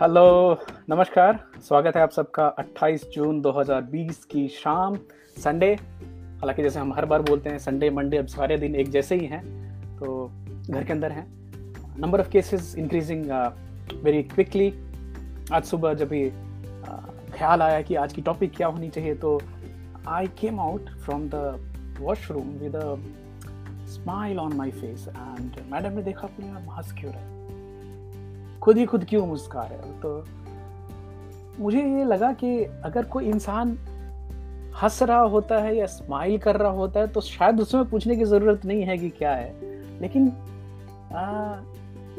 Hello नमस्कार। स्वागत है आप सबका 28 जून 2020 की शाम संडे। हालाँकि जैसे हम हर बार बोलते हैं संडे मंडे अब सारे दिन एक जैसे ही हैं तो घर के अंदर हैं। Number of cases increasing very quickly आज सुबह जब भी uh, ख्याल आया कि आज की टॉपिक क्या होनी चाहिए तो I came out from the washroom with smile on my face and madam ने देखा अपने आप हंस क्यों रहे खुद ही खुद क्यों मुस्का रहे हो? तो मुझे ये लगा कि अगर कोई इंसान हंस रहा होता है या स्माइल कर रहा होता है तो शायद उसमें पूछने की ज़रूरत नहीं है कि क्या है। लेकिन आ,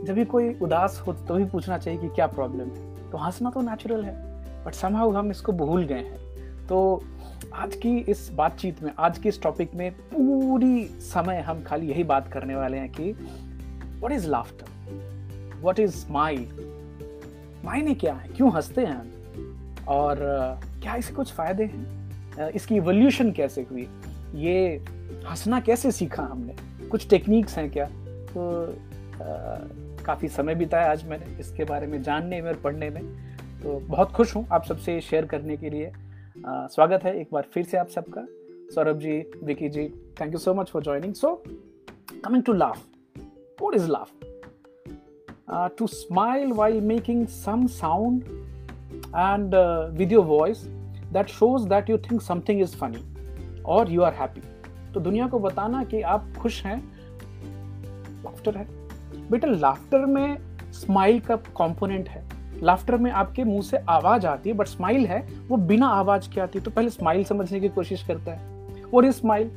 जब भी कोई उदास हो तो भी पूछना चाहिए कि क्या प्रॉब्लम है। तो हंसना तो नेचुरल है बट समहाउ हम इसको भूल गए हैं। तो आज की इस बातचीत में आज की इस टॉपिक में पूरी समय हम खाली यही बात करने वाले हैं कि what is laughter what is smile मायने क्या है? क्यों हँसते हैं हम? और क्या इसके कुछ फ़ायदे हैं? इसकी इवोल्यूशन कैसे हुई? ये हंसना कैसे सीखा हमने? कुछ टेक्निक्स हैं क्या? तो काफ़ी समय बिताया आज मैंने इसके बारे में जानने में और पढ़ने में। तो बहुत खुश हूँ आप सबसे शेयर करने के लिए। आ, स्वागत है एक बार फिर से आप सबका। Saurabh ji Vicky ji thank you so much for joining so coming to laugh what is laugh uh, to smile while making some sound and uh, with your voice that shows that you think something is funny or you are happy. तो दुनिया को बताना कि आप खुश हैं। Laughter है। बेटा लाफ्टर में स्माइल का कंपोनेंट है। लाफ्टर में आपके मुँह से आवाज़ आती है बट स्माइल है वो बिना आवाज़ के आती है। तो पहले स्माइल समझने की कोशिश करता है। और इज़ स्माइल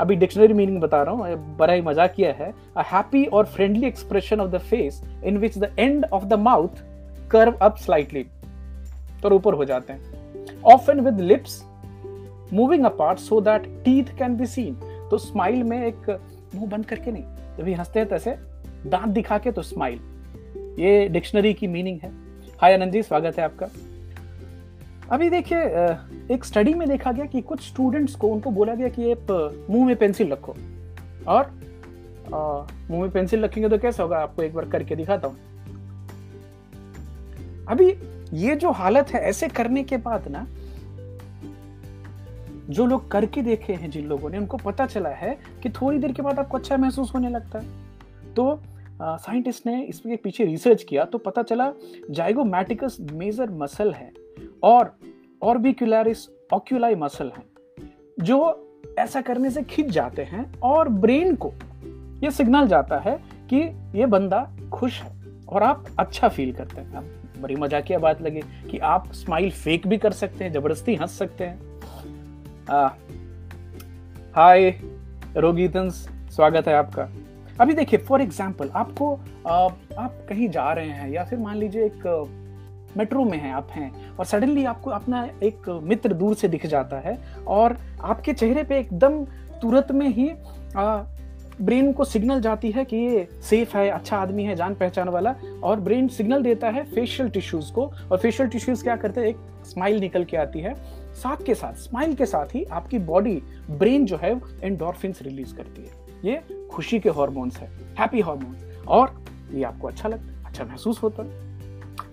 अभी डिक्शनरी मीनिंग बता रहा हूँ बड़ा ही मज़ाक किया है। अ हैप्पी और friendly expression of the face in which the end of the mouth curve up slightly तो ऊपर हो जाते हैं। Often with lips moving apart so that teeth can be seen तो स्माइल में एक मुँह बंद करके नहीं, जब भी हँसते हैं तैसे दांत दिखा के तो स्माइल ये डिक्शनरी की मीनिंग है। हाय आनंद जी, स्वागत है आपका। अभी देखिए एक स्टडी में देखा गया कि कुछ स्टूडेंट्स को उनको बोला गया कि आप मुँह में पेंसिल रखो। और मुँह में पेंसिल रखेंगे तो कैसा होगा? आपको एक बार करके दिखाता हूँ। अभी ये जो हालत है, ऐसे करने के बाद ना, जो लोग करके देखे हैं, जिन लोगों ने, उनको पता चला है कि थोड़ी देर के बाद आपको अच्छा महसूस होने लगता है। तो साइंटिस्ट ने इसके पीछे रिसर्च किया तो पता चला जाइगोमैटिकस मेजर मसल है और ऑर्बिकुलरिस ऑक्यूलाई मसल हैं जो ऐसा करने से खिंच जाते हैं और ब्रेन को ये सिग्नल जाता है कि ये बंदा खुश है और आप अच्छा फील करते हैं। बड़ी मजाकिया बात लगे कि आप स्माइल फेक भी कर सकते हैं ज़बरदस्ती हंस सकते हैं। हाय रोगीतंस स्वागत है आपका। अभी देखिए फॉर एग्ज़ाम्पल आपको आ, आप कहीं जा रहे हैं या फिर मान लीजिए एक मेट्रो में हैं आप हैं और सडनली आपको अपना एक मित्र दूर से दिख जाता है और आपके चेहरे पे एकदम तुरंत में ही आ, ब्रेन को सिग्नल जाती है कि ये सेफ़ है अच्छा आदमी है जान पहचान वाला और ब्रेन सिग्नल देता है फेशियल टिश्यूज को और फेशियल टिश्यूज क्या करते हैं एक स्माइल निकल के आती है। साथ के साथ स्माइल के साथ ही आपकी बॉडी ब्रेन जो है एंडोरफिन्स रिलीज़ करती है। ये खुशी के हॉर्मोन्स है हैप्पी हॉर्मोन्स और ये आपको अच्छा लगता है अच्छा महसूस होता है।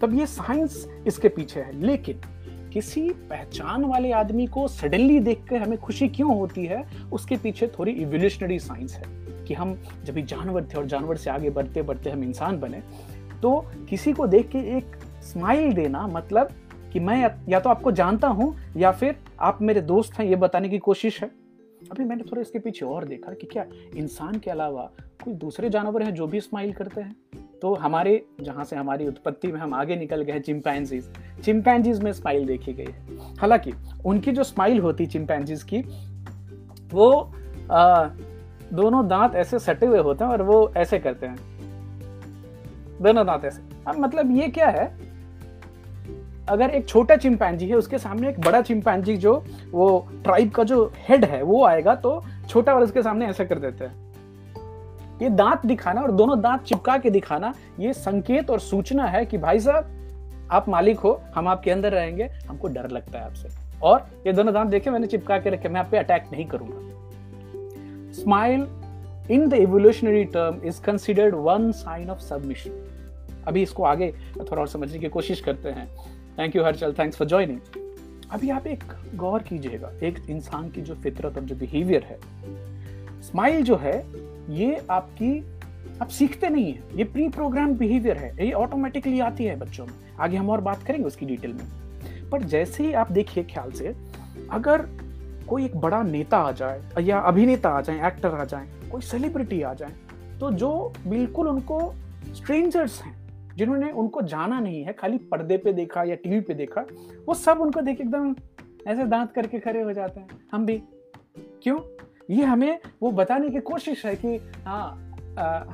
तब ये साइंस इसके पीछे है। लेकिन किसी पहचान वाले आदमी को सडनली देखकर हमें खुशी क्यों होती है? उसके पीछे थोड़ी इवोल्यूशनरी साइंस है कि हम जब भी जानवर थे और जानवर से आगे बढ़ते बढ़ते हम इंसान बने तो किसी को देख के एक स्माइल देना मतलब कि मैं या तो आपको जानता हूँ या फिर आप मेरे दोस्त हैं, ये बताने की कोशिश है। अभी मैंने थोड़ा इसके पीछे और देखा कि क्या इंसान के अलावा कोई दूसरे जानवर हैं जो भी स्माइल करते हैं? तो हमारे जहाँ से हमारी उत्पत्ति में हम आगे निकल गए चिंपैंजीज चिंपैंजीज में स्माइल देखी गई है। हालाँकि उनकी जो स्माइल होती चिंपैंजीज की वो आ, दोनों दांत ऐसे सटे हुए होते हैं और वो ऐसे करते हैं। दोनों दांत ऐसे। अब मतलब ये क्या है? अगर एक छोटा चिंपैंजी है उसके सामने एक बड़ा चिंपैंजी जो वो ट्राइब का जो हेड है वो आएगा तो छोटा वाला उसके सामने ऐसा कर देते हैं। ये दांत दिखाना और दोनों दांत चिपका के दिखाना, ये संकेत और सूचना है कि भाई साहब, आप मालिक हो, हम आपके अंदर रहेंगे, हमको डर लगता है आपसे। और ये दोनों दांत देखे मैंने चिपका के रखे, मैं आप पे अटैक नहीं करूँगा। Smile in the evolutionary term is considered one sign of submission अभी इसको आगे थोड़ा और समझने की कोशिश करते हैं। Thank you Harshal thanks for joining अभी आप एक गौर कीजिएगा, एक इंसान की जो फितरत और जो बिहेवियर है। स्माइल जो है ये आपकी, आप सीखते नहीं है। ये प्री प्रोग्राम बिहेवियर है। ये ऑटोमेटिकली आती है बच्चों में। आगे हम और बात करेंगे उसकी डिटेल में। पर जैसे ही आप देखिए ख्याल से, अगर कोई एक बड़ा नेता आ जाए, या अभिनेता आ जाए एक्टर आ जाए, कोई सेलिब्रिटी आ जाए तो जो बिल्कुल उनको स्ट्रेंजर्स हैं, जिन्होंने उनको जाना नहीं है, खाली पर्दे पे देखा या टीवी पे देखा, वो सब उनको देख एकदम ऐसे दांत करके खड़े हो जाते हैं। हम भी। क्यों? ये हमें वो बताने की कोशिश है कि हाँ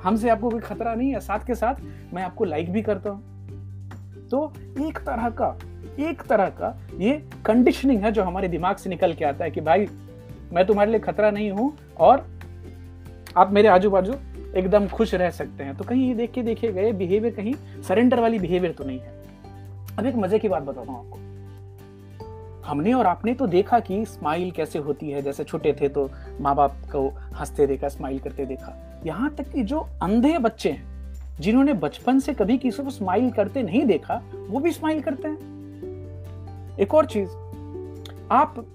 हमसे आपको कोई खतरा नहीं है, साथ के साथ मैं आपको लाइक भी करता हूँ। तो एक तरह का, एक तरह का ये कंडीशनिंग है जो हमारे दिमाग से निकल के आता है कि भाई, मैं तुम्हारे लिए खतरा नहीं हूँ और आप मेरे आजू बाजू एकदम खुश रह सकते हैं। तो कहीं ये देख के देखे गए बिहेवियर कहीं सरेंडर वाली बिहेवियर तो नहीं है। अब एक मज़े की बात बताता हूँ आपको। हमने और आपने तो देखा कि स्माइल कैसे होती है। जैसे छोटे थे तो माँ बाप को हँसते देखा स्माइल करते देखा। यहाँ तक कि जो अंधे बच्चे हैं जिन्होंने बचपन से कभी किसी को स्माइल करते नहीं देखा वो भी स्माइल करते हैं। एक और चीज़ आप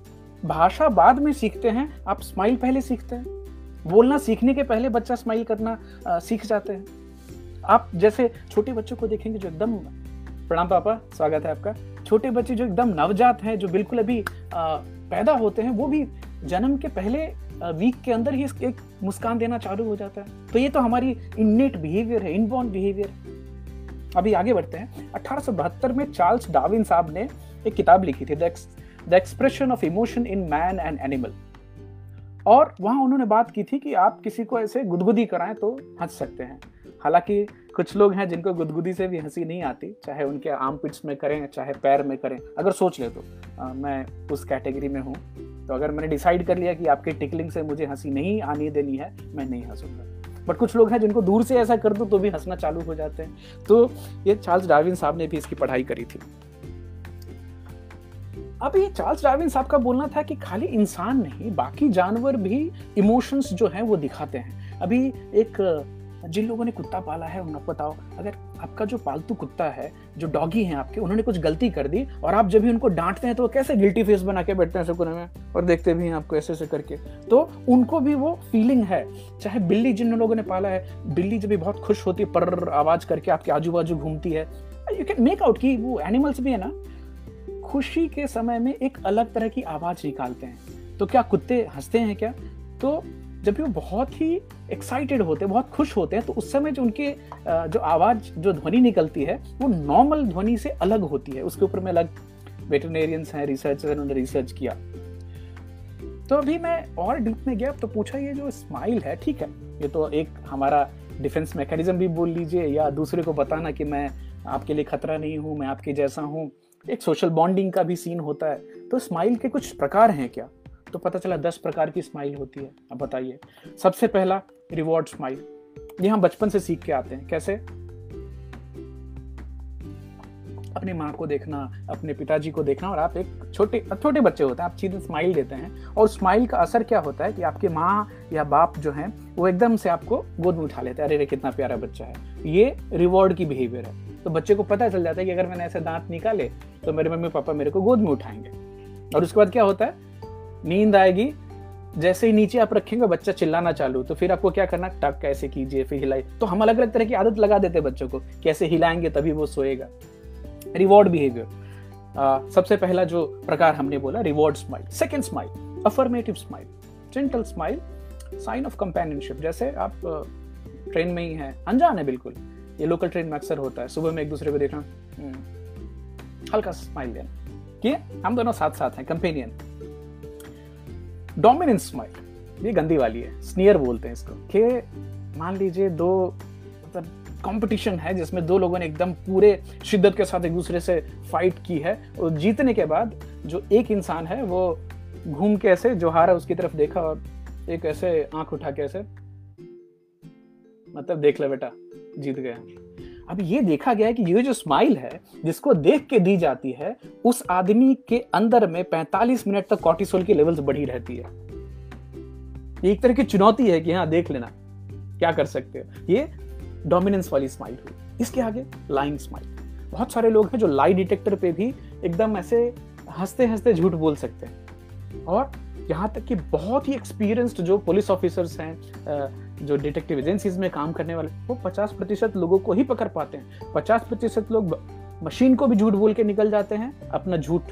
भाषा बाद में सीखते हैं आप स्माइल पहले सीखते हैं। बोलना सीखने के पहले बच्चा स्माइल करना आ, सीख जाते हैं। आप जैसे छोटे बच्चों को देखेंगे जो एकदम प्रणाम पापा स्वागत है आपका। छोटे बच्चे जो एकदम नवजात हैं, जो बिल्कुल अभी पैदा होते हैं, वो भी जन्म के पहले वीक के अंदर ही एक मुस्कान देना चालू हो जाता है। तो ये तो हमारी इननेट बिहेवियर है इनबॉर्न बिहेवियर अभी आगे बढ़ते हैं। अठारह सौ बहत्तर में चार्ल्स डाविन साहब ने एक किताब लिखी थी the expression of emotion in man and animal और वहाँ उन्होंने बात की थी कि आप किसी को ऐसे गुदगुदी कराएँ तो हंस सकते हैं। हालाँकि कुछ लोग हैं जिनको गुदगुदी से भी हँसी नहीं आती चाहे उनके आर्म पिट्स में करें चाहे पैर में करें। अगर सोच ले तो आ, मैं उस कैटेगरी में हूँ। तो अगर मैंने डिसाइड कर लिया कि आपके टिकलिंग से मुझे हँसी नहीं आने देनी है मैं नहीं हंसूँगा। बट कुछ लोग हैं जिनको दूर से ऐसा कर दो तो भी हंसना चालू हो जाते हैं। तो ये चार्ल्स डार्विन साहब ने भी इसकी पढ़ाई करी थी। अब ये चार्ल्स डार्विन साहब का बोलना था कि खाली इंसान नहीं बाकी जानवर भी इमोशंस जो हैं वो दिखाते हैं। अभी एक जिन लोगों ने कुत्ता पाला है उन्हें बताओ। अगर आपका जो पालतू कुत्ता है, जो डॉगी है आपके, उन्होंने कुछ गलती कर दी और आप जब भी उनको डांटते हैं तो वो कैसे गिल्टी फेस बना के बैठते हैं सुकुने में और देखते भी हैं आपको ऐसे ऐसे करके। तो उनको भी वो फीलिंग है, चाहे बिल्ली जिन लोगों ने पाला है, बिल्ली जब भी बहुत खुश होती है, पर आवाज़ करके आपके आजू बाजू घूमती है यू कैन मेक आउट की वो एनिमल्स भी है ना, खुशी के समय में एक अलग तरह की आवाज़ निकालते हैं। तो क्या कुत्ते हँसते हैं क्या? तो जब भी वो बहुत ही एक्साइटेड होते हैं, बहुत खुश होते हैं तो उस समय जो उनके जो आवाज़, जो ध्वनि निकलती है, वो नॉर्मल ध्वनि से अलग होती है। उसके ऊपर में अलग वेटरनेरियंस हैं रिसर्चर उन्होंने रिसर्च किया। तो अभी मैं और डीप में गया तो पूछा, ये जो स्माइल है, ठीक है? ये तो एक हमारा डिफेंस मैकेनिज्म भी बोल लीजिए, या दूसरे को बताना कि मैं आपके लिए खतरा नहीं हूँ, मैं आपके जैसा हूँ। एक सोशल बॉन्डिंग का भी सीन होता है। तो स्माइल के कुछ प्रकार हैं क्या? तो पता चला दस प्रकार की स्माइल होती है। अब बताइए। सबसे पहला रिवॉर्ड स्माइल ये हम बचपन से सीख के आते हैं। कैसे? अपनी माँ को देखना, अपने पिताजी को देखना और आप एक छोटे छोटे बच्चे होते हैं। आप सीधे स्माइल देते हैं। और स्माइल का असर क्या होता है कि आपके माँ या बाप जो हैं, वो एकदम से आपको गोद में उठा लेते हैं। अरे रे, कितना प्यारा बच्चा है। ये रिवॉर्ड की बिहेवियर है। तो बच्चे को पता चल जाता है कि अगर मैंने ऐसे दांत निकाले तो मेरे मम्मी पापा मेरे को गोद में उठाएँगे। और उसके बाद क्या होता है? नींद आएगी जैसे ही नीचे आप रखेंगे बच्चा चिल्लाना चालू तो फिर आपको क्या करना टक कैसे कीजिए फिर हिलाए तो हम अलग अलग तरह की आदत लगा देते हैं बच्चों को कैसे हिलाएँगे तभी वो सोएगा। रिवॉर्ड बिहेवियर सबसे पहला जो प्रकार हमने बोला reward smile second smile affirmative smile gentle smile sign of companionship जैसे आप ट्रेन में ही हैं अनजान है बिल्कुल। ये लोकल ट्रेन में अक्सर होता है सुबह में एक दूसरे को देखना हम्म, हल्का स्माइल देना कि हम दोनों साथ साथ हैं कंपेनियन डोमिनेंस स्माइल ये गंदी वाली है। स्नियर बोलते हैं इसको। कि मान लीजिए दो मतलब कंपटीशन है जिसमें दो लोगों ने एकदम पूरे शिद्दत के साथ एक दूसरे से फाइट की है और जीतने के बाद जो एक इंसान है वो घूम के ऐसे जो हारा उसकी तरफ़ देखा और एक ऐसे आँख उठा के ऐसे मतलब देख ले बेटा, जीत गया। अब ये देखा गया है कि ये जो स्माइल है, जिसको देख के दी जाती है, उस आदमी के अंदर में 45 मिनट तक कॉर्टिसोल की लेवल्स बढ़ी रहती है। एक तरह की चुनौती है कि हाँ देख लेना, क्या कर सकते हो। ये डोमिनेंस वाली स्माइल हुई। इसके आगे लाइंग स्माइल बहुत सारे लोग हैं जो लाई डिटेक्टर पे भी एकदम ऐसे हँसते हँसते झूठ बोल सकते हैं। और यहाँ तक कि बहुत ही एक्सपीरियंस्ड जो पुलिस ऑफिसर्स हैं जो डिटेक्टिव एजेंसीज में काम करने वाले, वो 50 प्रतिशत लोगों को ही पकड़ पाते हैं। 50 प्रतिशत लोग मशीन को भी झूठ बोल के निकल जाते हैं, अपना झूठ।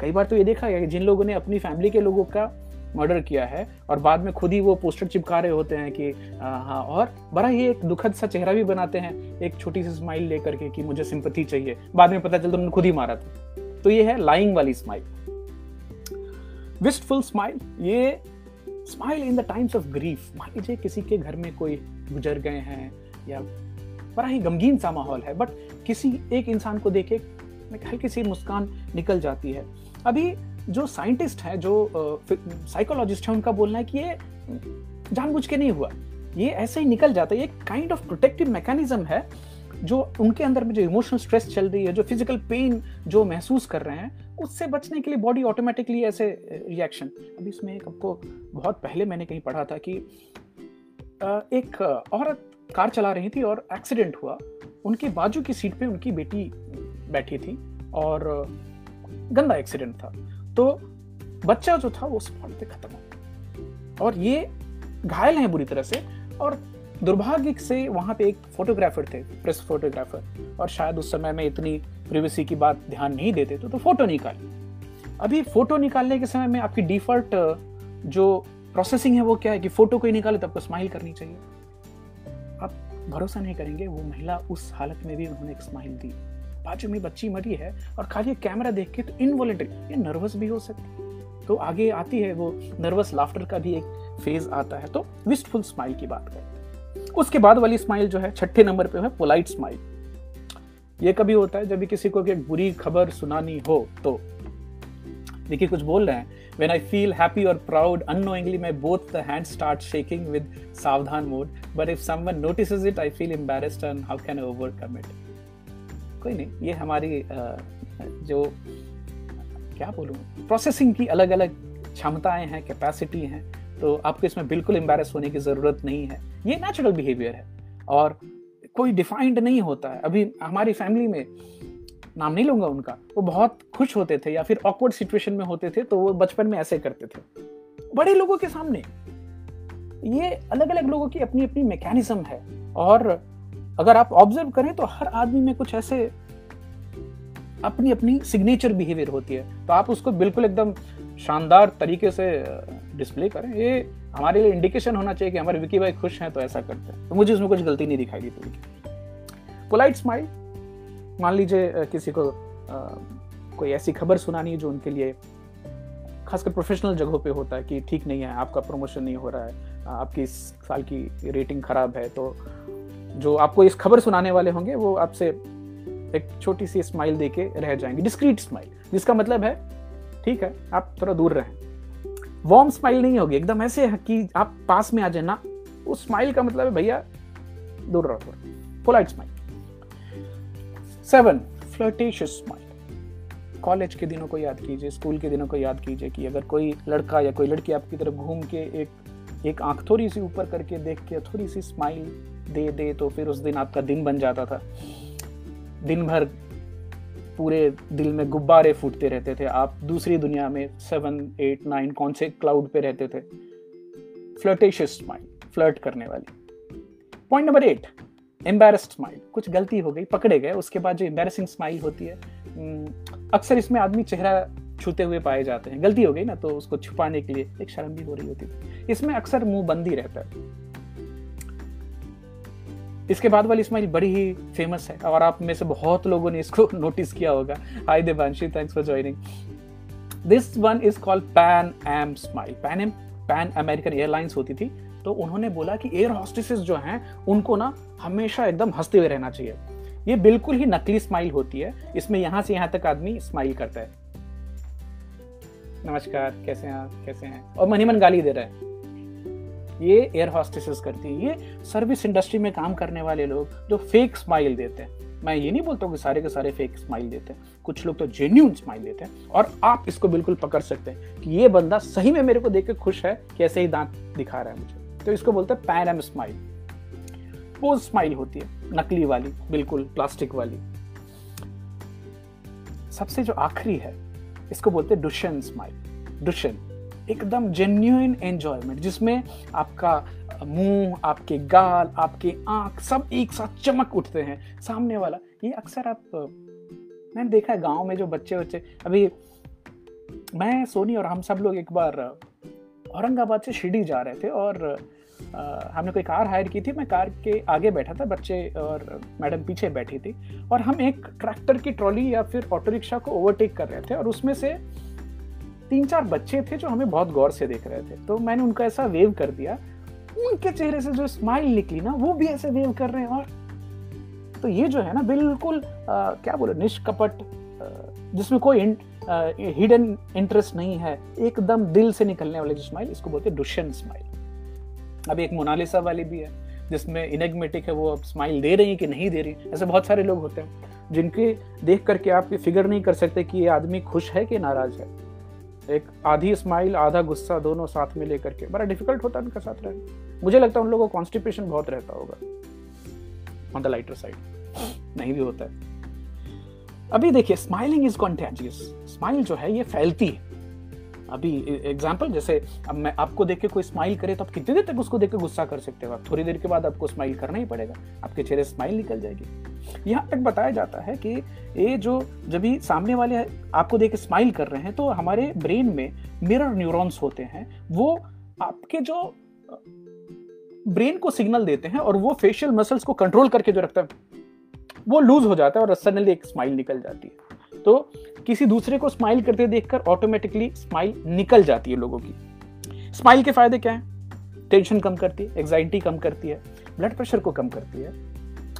कई बार तो ये देखा गया कि जिन लोगों ने अपनी फैमिली के लोगों का मर्डर किया है, और बाद में खुद ही वो पोस्टर चिपका रहे होते हैं कि हाँ और बड़ा ही एक दुखद सा चेहरा भी बनाते हैं, एक छोटी सी स्माइल लेकर के कि मुझे सिंपथी चाहिए। बाद में पता चलता उन्होंने खुद ही मारा था। तो ये है लाइंग वाली स्माइल विस्टफुल स्माइल ये smile in the times of grief मान लीजिए किसी के घर में कोई गुजर गए हैं या बड़ा ही गमगीन सा माहौल है बट किसी एक इंसान को देखे हल्की सी मुस्कान निकल जाती है। अभी जो साइंटिस्ट हैं, जो साइकोलॉजिस्ट हैं, उनका बोलना है कि ये जानबूझ के नहीं हुआ। ये ऐसे ही निकल जाता है। ये काइंड ऑफ़ प्रोटेक्टिव मैकेनिज्म है, जो उनके अंदर में जो इमोशनल स्ट्रेस चल रही है, जो फ़िज़िकल पेन जो महसूस कर रहे हैं उससे बचने के लिए बॉडी ऑटोमेटिकली ऐसे रिएक्शन अभी इसमें एक आपको बहुत पहले मैंने कहीं पढ़ा था कि एक औरत कार चला रही थी और एक्सीडेंट हुआ। उनके बाजू की सीट पे उनकी बेटी बैठी थी और गंदा एक्सीडेंट था। तो बच्चा जो था वो स्पॉट पे खत्म हो और ये घायल हैं बुरी तरह से और दुर्भाग्य से वहाँ पे एक फोटोग्राफर थे प्रेस फोटोग्राफर और शायद उस समय में इतनी प्रिवेसी की बात ध्यान नहीं देते तो, तो फ़ोटो निकाली। अभी फ़ोटो निकालने के समय में आपकी डिफ़ॉल्ट जो प्रोसेसिंग है वो क्या है कि फ़ोटो कोई निकाले तो आपको स्माइल करनी चाहिए। आप भरोसा नहीं करेंगे वो महिला उस हालत में भी उन्होंने एक स्माइल दी। बाजू में बच्ची मरी है और खाली कैमरा देख के तो इनवॉलेंटरी ये नर्वस भी हो सकती है। तो आगे आती है वो नर्वस लाफ्टर का भी एक फ़ेज़ आता है तो विस्टफुल स्माइल की बात करें। उसके बाद वाली स्माइल जो है छठे नंबर पे है पोलाइट स्माइल ये कभी होता है जब भी किसी को एक बुरी खबर सुनानी हो तो देखिए कुछ बोल रहे हैं I feel happy or proud, unknowingly my both the hands start shaking with savdhan mode. But if someone notices it, I feel embarrassed and how can I overcome it? कोई नहीं ये हमारी जो क्या बोलूँ प्रोसेसिंग की अलग अलग क्षमताएँ हैं कैपेसिटी हैं तो आपको इसमें बिल्कुल एम्बेरस होने की ज़रूरत नहीं है। ये नेचुरल बिहेवियर है। और कोई डिफाइंड नहीं होता है। अभी हमारी फैमिली में, नाम नहीं लूँगा उनका, वो बहुत खुश होते थे या फिर ऑकवर्ड सिचुएशन में होते थे तो वो बचपन में ऐसे करते थे। बड़े लोगों के सामने। ये अलग अलग लोगों की अपनी अपनी मैकेनिज्म है। और अगर आप ऑब्ज़र्व करें तो हर आदमी में कुछ ऐसे अपनी अपनी सिग्नेचर बिहेवियर होती है। तो आप उसको बिल्कुल एकदम शानदार तरीके से डिस्प्ले करें। ये हमारे लिए इंडिकेशन होना चाहिए कि हमारे विकी भाई खुश हैं तो ऐसा करते हैं। तो मुझे उसमें कुछ गलती नहीं दिखाई दी थोड़ी पोलाइट स्माइल मान लीजिए किसी को आ, कोई ऐसी खबर सुनानी है जो उनके लिए खासकर प्रोफेशनल जगहों पे होता है कि ठीक नहीं है आपका प्रमोशन नहीं हो रहा है आपकी इस साल की रेटिंग खराब है तो जो आपको इस खबर सुनाने वाले होंगे वो आपसे एक छोटी सी स्माइल दे के रह जाएँगे। डिस्क्रीट स्माइल जिसका मतलब है ठीक है, आप थोड़ा दूर रहें। वार्म स्माइल नहीं होगी, एकदम ऐसे है कि आप पास में आ जाए ना, उस स्माइल का मतलब है भैया, दूर रहो polite smile seven flirtatious smile college के दिनों को याद कीजिए स्कूल के दिनों को याद कीजिए कि अगर कोई लड़का या कोई लड़की आपकी तरफ़ घूम के एक एक आँख थोड़ी सी ऊपर करके देख के थोड़ी सी स्माइल दे दे तो फिर उस दिन आपका दिन बन जाता था। दिन भर पूरे दिल में गुब्बारे फूटते रहते थे। आप दूसरी दुनिया में सेवन एट नाइन कौन से क्लाउड पे रहते थे? फ्लर्टेशियस स्माइल फ्लर्ट करने वाली। Point number eight embarrassed smile कुछ गलती हो गई, पकड़े गए, उसके बाद जो एम्बेरसिंग स्माइल होती है अक्सर इसमें आदमी चेहरा छूते हुए पाए जाते हैं। गलती हो गई ना तो उसको छुपाने के लिए एक शर्म भी हो रही होती है इसमें अक्सर मुँह बंदी रहता है। इसके बाद वाली स्माइल बड़ी ही फ़ेमस है। और आप में से बहुत लोगों ने इसको नोटिस किया होगा। Hi Devanshi thanks for joining this one is called Pan Am smile Pan Am Pan American Airlines होती थी तो उन्होंने बोला कि एयर हॉस्टेसेस जो हैं, उनको ना हमेशा एकदम हँसते हुए रहना चाहिए। ये बिल्कुल ही नकली स्माइल होती है। इसमें यहाँ से यहाँ तक आदमी स्माइल करता है। नमस्कार, कैसे हैं आप? कैसे हैं? और मनी मन गाली दे रहे हैं। ये एयर हॉस्टेसेस करती है, ये सर्विस इंडस्ट्री में काम करने वाले लोग जो फेक स्माइल देते हैं। मैं ये नहीं बोलता हूँ कि सारे के सारे फेक स्माइल देते हैं। कुछ लोग तो जेन्यून स्माइल देते हैं। और आप इसको बिल्कुल पकड़ सकते हैं कि ये बंदा सही में मेरे को देख के खुश है कि ऐसे ही दांत दिखा रहा है मुझे। तो इसको बोलते हैं Pan Am smile pose smile होती है, नकली वाली, बिल्कुल प्लास्टिक वाली। सबसे जो आखिरी है, इसको बोलते हैं डुशन स्माइल डुशन एकदम जेन्यून एंजॉयमेंट जिसमें आपका मुँह आपके गाल आपके आँख सब एक साथ चमक उठते हैं। सामने वाला ये अक्सर आप मैंने देखा है गाँव में जो बच्चे बच्चे अभी मैं सोनी और हम सब लोग एक बार औरंगाबाद से शिरडी जा रहे थे और आ, हमने कोई कार हायर की थी मैं कार के आगे बैठा था बच्चे और मैडम पीछे बैठी थी और हम एक ट्रैक्टर की ट्रॉली या फिर ऑटो रिक्शा को ओवरटेक कर रहे थे और उसमें से तीन चार बच्चे थे जो हमें बहुत गौर से देख रहे थे। तो मैंने उनका ऐसा वेव कर दिया। उनके चेहरे से जो स्माइल निकली ना वो भी ऐसे वेव कर रहे हैं और तो ये जो है ना बिल्कुल आ, क्या बोले निष्कपट जिसमें कोई हिडन इंटरेस्ट नहीं है। एकदम दिल से निकलने वाले जो स्माइल इसको बोलते हैं डुशन स्माइल अब एक मोनालिसा वाली भी है जिसमें इनेगमेटिक है वो अब स्माइल दे रही है कि नहीं दे रही ऐसे बहुत सारे लोग होते हैं जिनके देख करके आप फिगर नहीं कर सकते कि ये आदमी खुश है कि नाराज़ है। एक आधी स्माइल आधा गुस्सा दोनों साथ में लेकर के। बड़ा डिफ़िकल्ट होता है उनका साथ रहना। मुझे लगता है उन लोगों को कॉन्स्टिपेशन बहुत रहता होगा। ऑन द लाइटर साइड नहीं भी होता है। अभी देखिए स्माइलिंग इज़ कॉन्टेजियस स्माइल जो है, ये फैलती है। अभी एग्ज़ाम्पल जैसे अब मैं आपको देख के कोई स्माइल करे तो आप कितनी देर तक उसको देख के गुस्सा कर सकते हो? आप थोड़ी देर के बाद आपको स्माइल करना ही पड़ेगा। आपके चेहरे स्माइल निकल जाएगी। यहाँ तक बताया जाता है कि ये जो, जब भी सामने वाले आपको देख के स्माइल कर रहे हैं तो हमारे ब्रेन में मिरर न्यूरॉन्स होते हैं। वो आपके जो ब्रेन को सिग्नल देते हैं और वो फेशियल मसल्स को कंट्रोल करके जो रखता है वो लूज हो जाता है और सडनली एक स्माइल निकल जाती है। तो किसी दूसरे को स्माइल करते देखकर ऑटोमेटिकली स्माइल निकल जाती है लोगों की। स्माइल के फ़ायदे क्या है? टेंशन कम करती है एग्जाइटी कम करती है ब्लड प्रेशर को कम करती है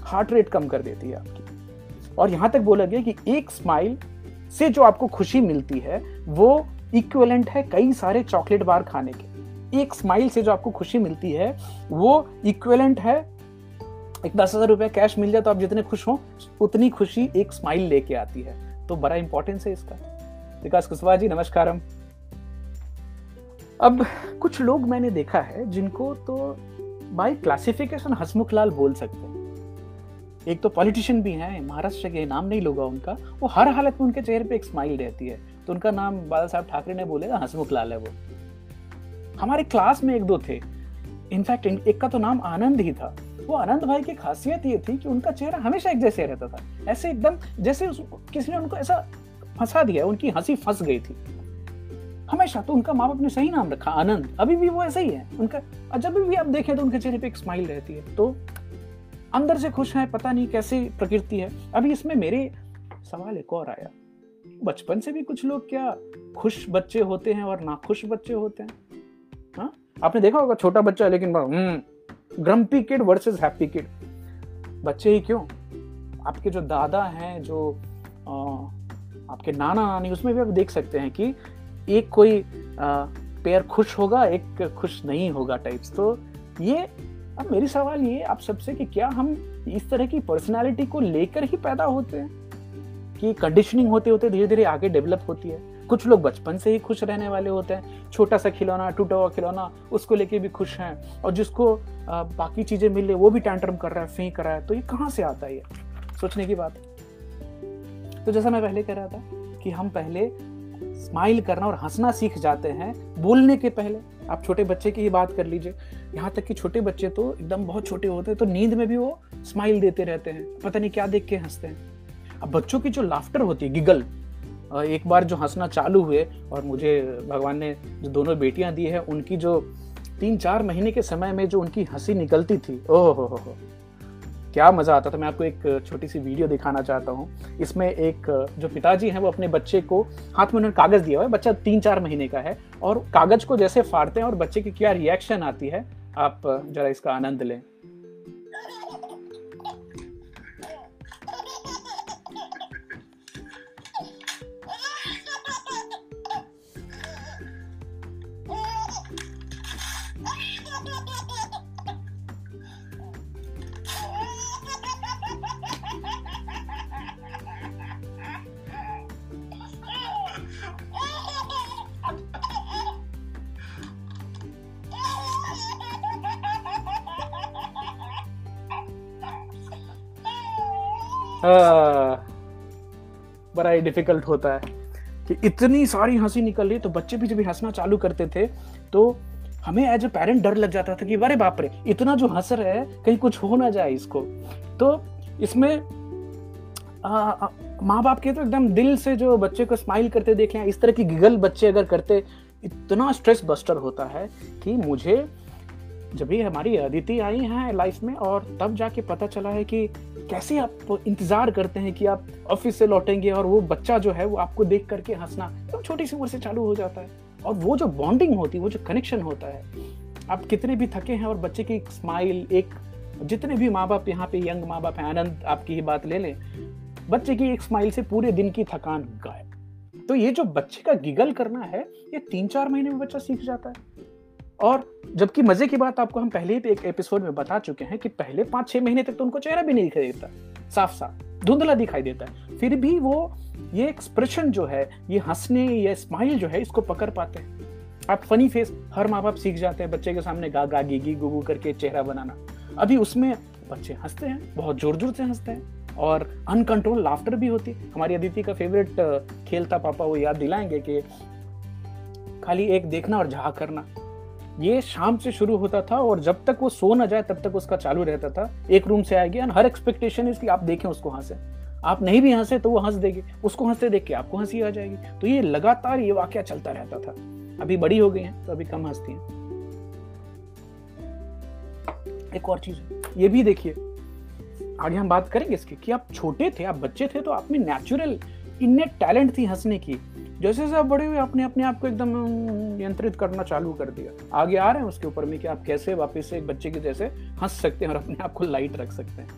हार्ट रेट कम कर देती है आपकी। और यहाँ तक बोला गया कि एक स्माइल से जो आपको खुशी मिलती है, वो इक्विवेलेंट है कई सारे चॉकलेट बार खाने के। एक स्माइल से जो आपको खुशी मिलती है, वो इक्विवेलेंट है एक दस हज़ार रुपया कैश मिल जाए तो आप जितने खुश हो, उतनी खुशी एक स्माइल लेके आती है। तो बड़ा इंपॉर्टेंस है इसका। विकास कुशवाहा जी नमस्कार अब कुछ लोग मैंने देखा है जिनको तो बाई क्लासिफिकेशन हसमुख लाल बोल सकते हैं। एक तो पॉलिटिशियन भी हैं, महाराष्ट्र के, नाम नहीं लोगा उनका। वो हर हालत में उनके चेहरे पे एक स्माइल रहती है। तो उनका नाम बाला साहब ठाकरे ने बोलेगा हसमुख लाल है वो। हमारे क्लास में एक दो थे। इनफैक्ट एक का तो नाम आनंद ही था। वो आनंद भाई की खासियत ये थी कि उनका चेहरा हमेशा एक जैसे रहता था। ऐसे एकदम जैसे किसी ने उनको ऐसा फंसा दिया, उनकी हँसी फंस गई थी। हमेशा तो उनका माँ बाप ने सही नाम रखा, आनंद। अभी भी वो ऐसे ही है। उनका जब भी आप देखें तो उनके चेहरे पे एक स्माइल रहती है। तो अंदर से खुश है, पता नहीं कैसी प्रकृति है। अभी इसमें मेरे सवाल एक और आया। बचपन से भी कुछ लोग क्या खुश बच्चे होते हैं और नाखुश बच्चे होते हैं? हा? आपने देखा होगा छोटा बच्चा, लेकिन grumpy kid versus happy kid बच्चे ही क्यों? आपके जो दादा हैं जो आ, आपके नाना नानी उसमें भी आप देख सकते हैं कि एक कोई पेयर खुश होगा एक खुश नहीं होगा टाइप्स तो ये अब मेरी सवाल ये आप सबसे कि क्या हम इस तरह की पर्सनालिटी को लेकर ही पैदा होते हैं? कि कंडीशनिंग होते होते धीरे धीरे आगे डेवलप होती है? कुछ लोग बचपन से ही खुश रहने वाले होते हैं। छोटा सा खिलौना, टूटा हुआ खिलौना, उसको लेके भी खुश हैं। और जिसको बाकी चीज़ें मिल रही वो भी टैंट्रम कर रहा है, फेंक रहा है। तो ये कहाँ से आता है ये? सोचने की बात। तो जैसा मैं पहले कह रहा था कि हम पहले स्माइल करना और हंसना सीख जाते हैं बोलने के पहले। आप छोटे बच्चे की ही बात कर लीजिए। यहाँ तक कि छोटे बच्चे तो एकदम बहुत छोटे होते हैं तो नींद में भी वो स्माइल देते रहते हैं। पता नहीं क्या देख के हँसते हैं। अब बच्चों की जो लाफ्टर होती है गिगल एक बार जो हंसना चालू हुए और मुझे भगवान ने जो दोनों बेटियाँ दी है, उनकी जो तीन चार महीने के समय में जो उनकी हँसी निकलती थी ओह हो हो हो क्या मज़ा आता था। मैं आपको एक छोटी सी वीडियो दिखाना चाहता हूँ। इसमें एक, जो पिताजी हैं, वो अपने बच्चे को हाथ में उन्होंने कागज़ दिया हुआ है। बच्चा तीन चार महीने का है और कागज़ को जैसे फाड़ते हैं और बच्चे की क्या रिएक्शन आती है, आप जरा इसका आनंद लें। बड़ा ही डिफ़िकल्ट होता है कि इतनी सारी हँसी निकल रही तो बच्चे भी जब हंसना चालू करते थे तो हमें एज ए पेरेंट डर लग जाता था कि अरे बाप रे, इतना जो हंस रहे हैं, कहीं कुछ हो ना जाए इसको। तो इसमें माँ बाप के तो एकदम दिल से जो बच्चे को स्माइल करते देखे इस तरह की गिगल बच्चे अगर करते, इतना स्ट्रेस बस्टर होता है कि मुझे जब भी हमारी अदिति आई हैं लाइफ में और तब जाके पता चला है कि कैसे आप इंतज़ार करते हैं कि आप ऑफ़िस से लौटेंगे और वो बच्चा जो है वो आपको देख करके हंसना तो छोटी सी उम्र से चालू हो जाता है। और वो जो बॉन्डिंग होती है, वो जो कनेक्शन होता है, आप कितने भी थके हैं और बच्चे की स्माइल एक जितने भी माँ बाप यहाँ पे यंग माँ बाप हैं, आनंद आपकी ही बात ले लें, बच्चे की एक स्माइल से पूरे दिन की थकान गायब। तो ये जो बच्चे का गिगल करना है, ये तीन चार महीने में बच्चा सीख जाता है। और जबकि मज़े की बात आपको हम पहले ही एक एपिसोड में बता चुके हैं कि पहले पाँच छह महीने तक तो उनको चेहरा भी नहीं दिखाई देता, साफ़ साफ़, धुंधला दिखाई देता है। फिर भी वो, ये एक्सप्रेशन जो है, ये हंसने, या स्माइल जो है, इसको पकड़ पाते हैं। आप फनी फेस हर माँ बाप सीख जाते हैं बच्चे के सामने गा गा गी गुगू करके चेहरा बनाना। अभी उसमें बच्चे हँसते हैं, बहुत ज़ोर ज़ोर से हँसते हैं और अनकंट्रोल लाफ्टर भी होती है। हमारी अदिति का फेवरेट खेल था, पापा वो याद दिलाएँगे कि खाली एक देखना और झा करना। ये शाम से शुरू होता था और जब तक वो सो ना जाए, तब तक उसका चालू रहता था। एक रूम से आएगी। एंड हर एक्सपेक्टेशन इसकी आप देखें उसको हंसे आप नहीं भी हंसे तो वो हंस देगी। उसको हँसते देख के आपको हँसी आ जाएगी। तो ये लगातार ये वाक्य चलता रहता था। अभी बड़ी हो गई हैं तो अभी कम हंसती हैं। एक और चीज़ है। ये भी देखिए। आगे हम बात करेंगे इसकी कि आप छोटे थे, आप बच्चे थे तो आप में नेचुरल इन्ने टैलेंट थी हंसने की। जैसे जैसे आप बड़े हुए, आपने अपने आप को एकदम नियंत्रित करना चालू कर दिया। आगे आ रहे हैं उसके ऊपर में कि आप कैसे वापस से एक बच्चे की जैसे हंस सकते हैं और अपने आप को लाइट रख सकते हैं।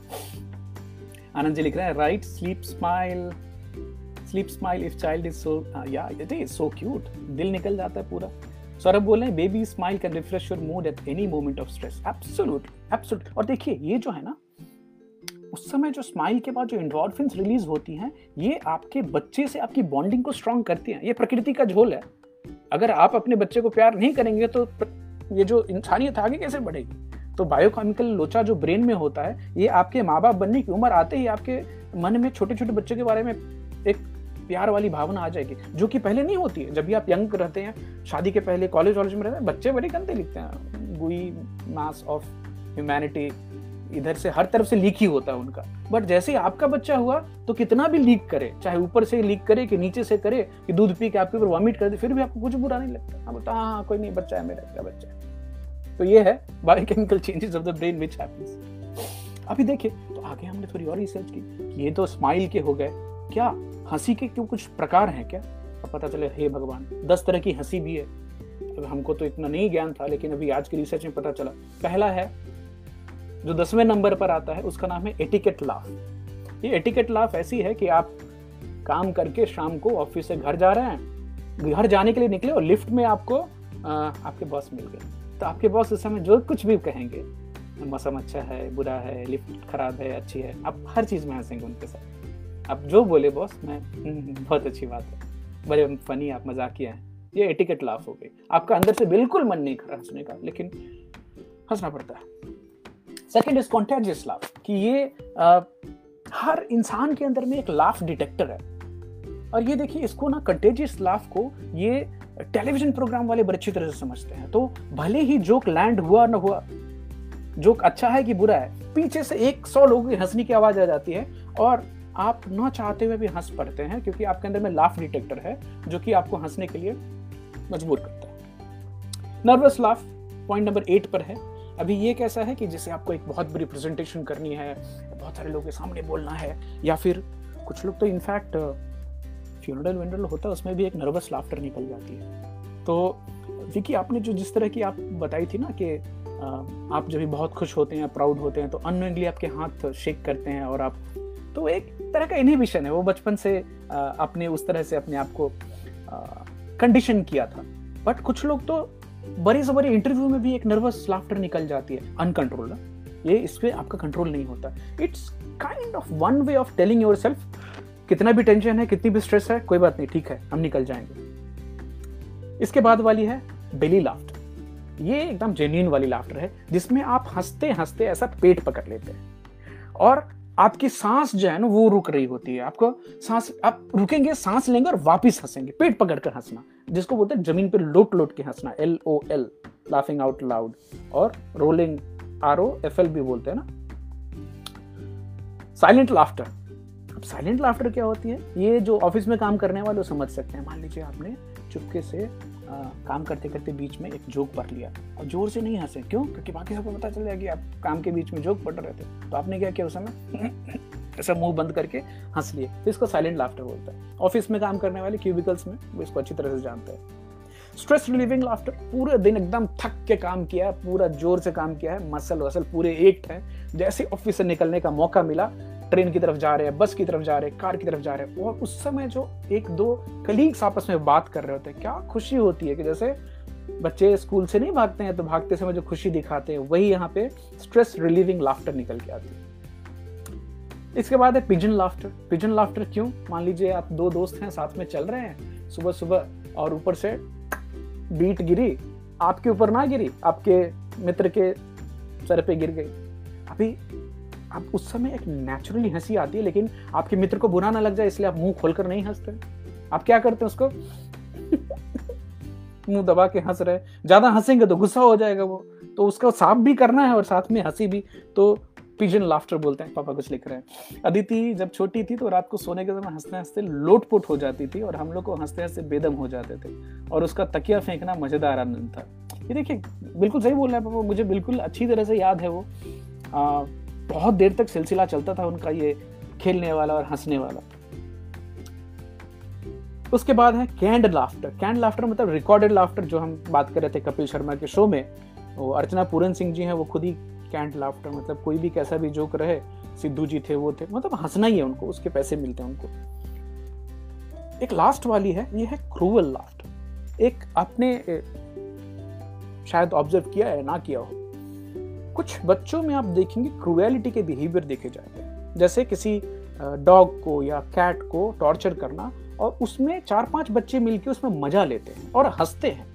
आनंद जी लिख रहे हैं right sleep smile sleep smile if child is so या इट इज़ सो क्यूट दिल निकल जाता है पूरा। सौरभ बोल रहे हैं baby smile can refresh your mood at any moment of stress absolutely absolutely और देखिए, ये जो है ना उस समय जो स्माइल के बाद जो इंडोरफिन्स रिलीज़ होती हैं, ये आपके बच्चे से आपकी बॉन्डिंग को स्ट्रॉन्ग करती हैं। ये प्रकृति का झोल है। अगर आप अपने बच्चे को प्यार नहीं करेंगे तो ये जो इंसानियत आगे कैसे बढ़ेगी? तो बायोकेमिकल लोचा जो ब्रेन में होता है, ये आपके माँ बाप बनने की उम्र आते ही आपके मन में छोटे छोटे बच्चों के बारे में एक प्यार वाली भावना आ जाएगी, जो कि पहले नहीं होती है। जब भी आप यंग रहते हैं, शादी के पहले कॉलेज वॉलेज में रहते हैं, बच्चे बड़े गंदे लिखते हैं। गुई मास ऑफ़ ह्यूमैनिटी इधर से हर तरफ़ से लीक ही होता है उनका। बट जैसे ही आपका बच्चा हुआ तो कितना भी लीक करे, चाहे ऊपर से लीक करे कि नीचे से करे, कि दूध पी के आपके ऊपर वॉमिट कर दे, फिर भी आपको कुछ बुरा नहीं लगता। हाँ बोलता हाँ कोई नहीं, बच्चा है मेरा क्या बच्चा है। तो ये है biochemical changes of the brain which happens अभी देखिए तो आगे हमने थोड़ी और रिसर्च की कि ये तो स्माइल के हो गए। क्या हँसी के क्यों कुछ प्रकार हैं क्या? अब पता चले, हे भगवान, दस तरह की हँसी भी है। अब हमको तो इतना नहीं ज्ञान था, लेकिन अभी आज की रिसर्च में पता चला। पहला है जो दसवें नंबर पर आता है उसका नाम है एटिकेट लाफ। ये एटिकेट लाफ ऐसी है कि आप काम करके शाम को ऑफ़िस से घर जा रहे हैं घर जाने के लिए निकले और लिफ्ट में आपको आ, आपके बॉस मिल गए। तो आपके बॉस उस समय जो कुछ भी कहेंगे मौसम अच्छा है बुरा है लिफ्ट खराब है अच्छी है आप हर चीज़ में हंसेंगे उनके साथ। आप जो बोले बॉस मैं हम्म, बहुत अच्छी बात है। बड़े फनी आप मज़ाक किया है। ये एटिकेट लाफ हो गई। आपका अंदर से बिल्कुल मन नहीं कर हंसने का लेकिन हंसना पड़ता है। सेकेंड इज़ कॉन्टेजियस लाफ कि ये आ, हर इंसान के अंदर में एक लाफ डिटेक्टर है। और ये देखिए इसको ना कंटेजियस लाफ को ये टेलीविज़न प्रोग्राम वाले बड़े अच्छी तरह से समझते हैं। तो भले ही जोक लैंड हुआ ना हुआ जोक अच्छा है कि बुरा है पीछे से एक सौ लोगों की हंसने की आवाज़ आ जाती है और आप ना चाहते हुए भी हंस पड़ते हैं क्योंकि आपके अंदर में लाफ डिटेक्टर है जो कि आपको हंसने के लिए मजबूर करता है। Nervous laugh point number eight पर है। अभी ये कैसा है कि जैसे आपको एक बहुत बड़ी प्रेजेंटेशन करनी है, बहुत सारे लोगों के सामने बोलना है, या फिर कुछ लोग तो इनफैक्ट फ्यूनरल वेंडल होता है, उसमें भी एक नर्वस लाफ्टर निकल जाती है। तो विकी आपने जो जिस तरह की आप बताई थी ना कि आप जब भी बहुत खुश होते हैं प्राउड होते हैं तो अनोइंगली आपके हाथ शेक करते हैं और आप तो एक तरह का इनहिबिशन है। वो बचपन से आपने उस तरह से अपने आप को कंडीशन किया था। बट कुछ लोग तो बड़े से बड़े इंटरव्यू में भी एक नर्वस लाफ्टर निकल जाती है अनकंट्रोल ये इस पर आपका कंट्रोल नहीं होता। It's kind of one way of telling yourself कितना भी टेंशन है, कितनी भी स्ट्रेस है, कोई बात नहीं, ठीक है, हम निकल जाएँगे। इसके बाद वाली है बेली लाफ्टर ये एकदम जेन्यून वाली लाफ्टर है, जिसमें आप हँसते हँसते ऐसा पेट पकड़ लेते हैं। और आपकी सांस जो है ना, वो रुक रही होती है। आपको सांस, आप रुकेंगे, सांस लेंगे और वापिस हंसेंगे। पेट पकड़ कर हंसना, जिसको बोलते हैं ज़मीन पे लोट लोट के हंसना L O L laughing out loud और rolling R O F L भी बोलते हैं ना। साइलेंट लाफ्टर अब साइलेंट लाफ्टर क्या होती है? ये जो ऑफ़िस में काम करने वाले समझ सकते हैं। मान लीजिए आपने चुपके से आ, काम करते करते बीच में एक जोक पढ़ लिया। और ज़ोर से नहीं हंसे। क्यों? क्योंकि बाकी सबको पता चल जाएगा कि आप काम के बीच में जोक पढ़ रहे थे। तो आपने क्या किया उस समय? ऐसा मुँह बंद करके हंस लिए। तो इसको साइलेंट लाफ्टर बोलता है। ऑफ़िस में काम करने वाले क्यूबिकल्स में वो इसको अच्छी तरह से जानते हैं। स्ट्रेस रिलीविंग लाफ्टर पूरे दिन एकदम थक के काम किया पूरा ज़ोर से काम किया है मसल वसल पूरे एक है। जैसे ऑफ़िस से निकलने का मौका मिला ट्रेन की तरफ़ जा रहे हैं, बस की तरफ़ जा रहे हैं, कार की तरफ़ जा रहे हैं, और उस समय जो एक दो कलीग्स आपस में बात कर रहे होते हैं, क्या खुशी होती है कि जैसे बच्चे स्कूल से नहीं भागते हैं तो भागते समय जो खुशी दिखाते हैं, वही यहाँ पे स्ट्रेस रिलीविंग लाफ्टर निकल के आती है। इसके बाद है पिजन लाफ्टर पिजन लाफ्टर क्यों? मान लीजिए आप दो दोस्त हैं, साथ में चल रहे हैं सुबह सुबह और ऊपर से बीट गिरी, आपके ऊपर ना गिरी, आपके मित्र के सर पे गिर गई। अभी आप उस समय एक नेचुरली हँसी आती है लेकिन आपके मित्र को बुरा ना लग जाए इसलिए आप मुँह खोलकर नहीं हँसते। आप क्या करते हैं उसको? मुँह दबा के हंस रहे ज़्यादा हंसेंगे तो गुस्सा हो जाएगा वो। तो उसका साफ़ भी करना है और साथ में हँसी भी। तो पिजन लाफ्टर बोलते हैं पापा कुछ लिख रहे हैं। अदिति जब छोटी थी तो रात को सोने के समय हँसते हँसते लोटपुट हो जाती थी और हम लोग को हँसते हँसते बेदम हो जाते थे। और उसका तकिया फेंकना मज़ेदार आनंद था। ये देखिए बिल्कुल सही बोल रहा है पापा मुझे बिल्कुल अच्छी तरह से याद है वो। आ, बहुत देर तक सिलसिला चलता था उनका ये खेलने वाला और हंसने वाला। उसके बाद है कैंड लाफ्टर कैंड लाफ्टर मतलब रिकॉर्डेड लाफ्टर जो हम बात कर रहे थे कपिल शर्मा के शो में। वो अर्चना पूरन सिंह जी हैं, वो खुद ही कैंड लाफ्टर मतलब कोई भी कैसा भी जोक रहे, सिद्धू जी थे, वो थे मतलब हंसना ही है उनको, उसके पैसे मिलते हैं उनको। एक लास्ट वाली है, ये है क्रूवल लाफ्टर एक आपने शायद ऑब्ज़र्व किया है, ना किया हो। कुछ बच्चों में आप देखेंगे क्रूएलिटी के बिहेवियर देखे जाते हैं। जैसे किसी डॉग को या कैट को टॉर्चर करना और उसमें चार पाँच बच्चे मिलके उसमें मज़ा लेते हैं और हँसते हैं।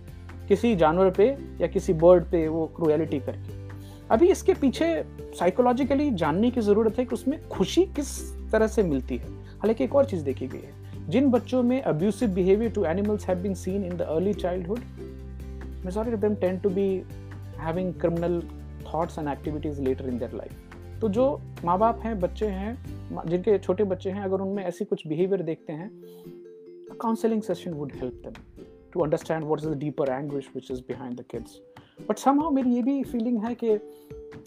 किसी जानवर पे या किसी बर्ड पे वो क्रुएलिटी करके। अभी इसके पीछे साइकोलॉजिकली जानने की ज़रूरत है कि उसमें खुशी किस तरह से मिलती है। हालाँकि एक और चीज़ देखी गई है। जिन बच्चों में abusive behaviour to animals have been seen in the early childhood majority of them tend to be having criminal thoughts and activities later in their life तो जो माँ बाप हैं, बच्चे हैं जिनके छोटे बच्चे हैं, अगर उनमें ऐसी कुछ बिहेवियर देखते हैं counselling session would help them to understand what is the deeper anguish which is behind the kids but somehow मेरी ये भी फीलिंग है कि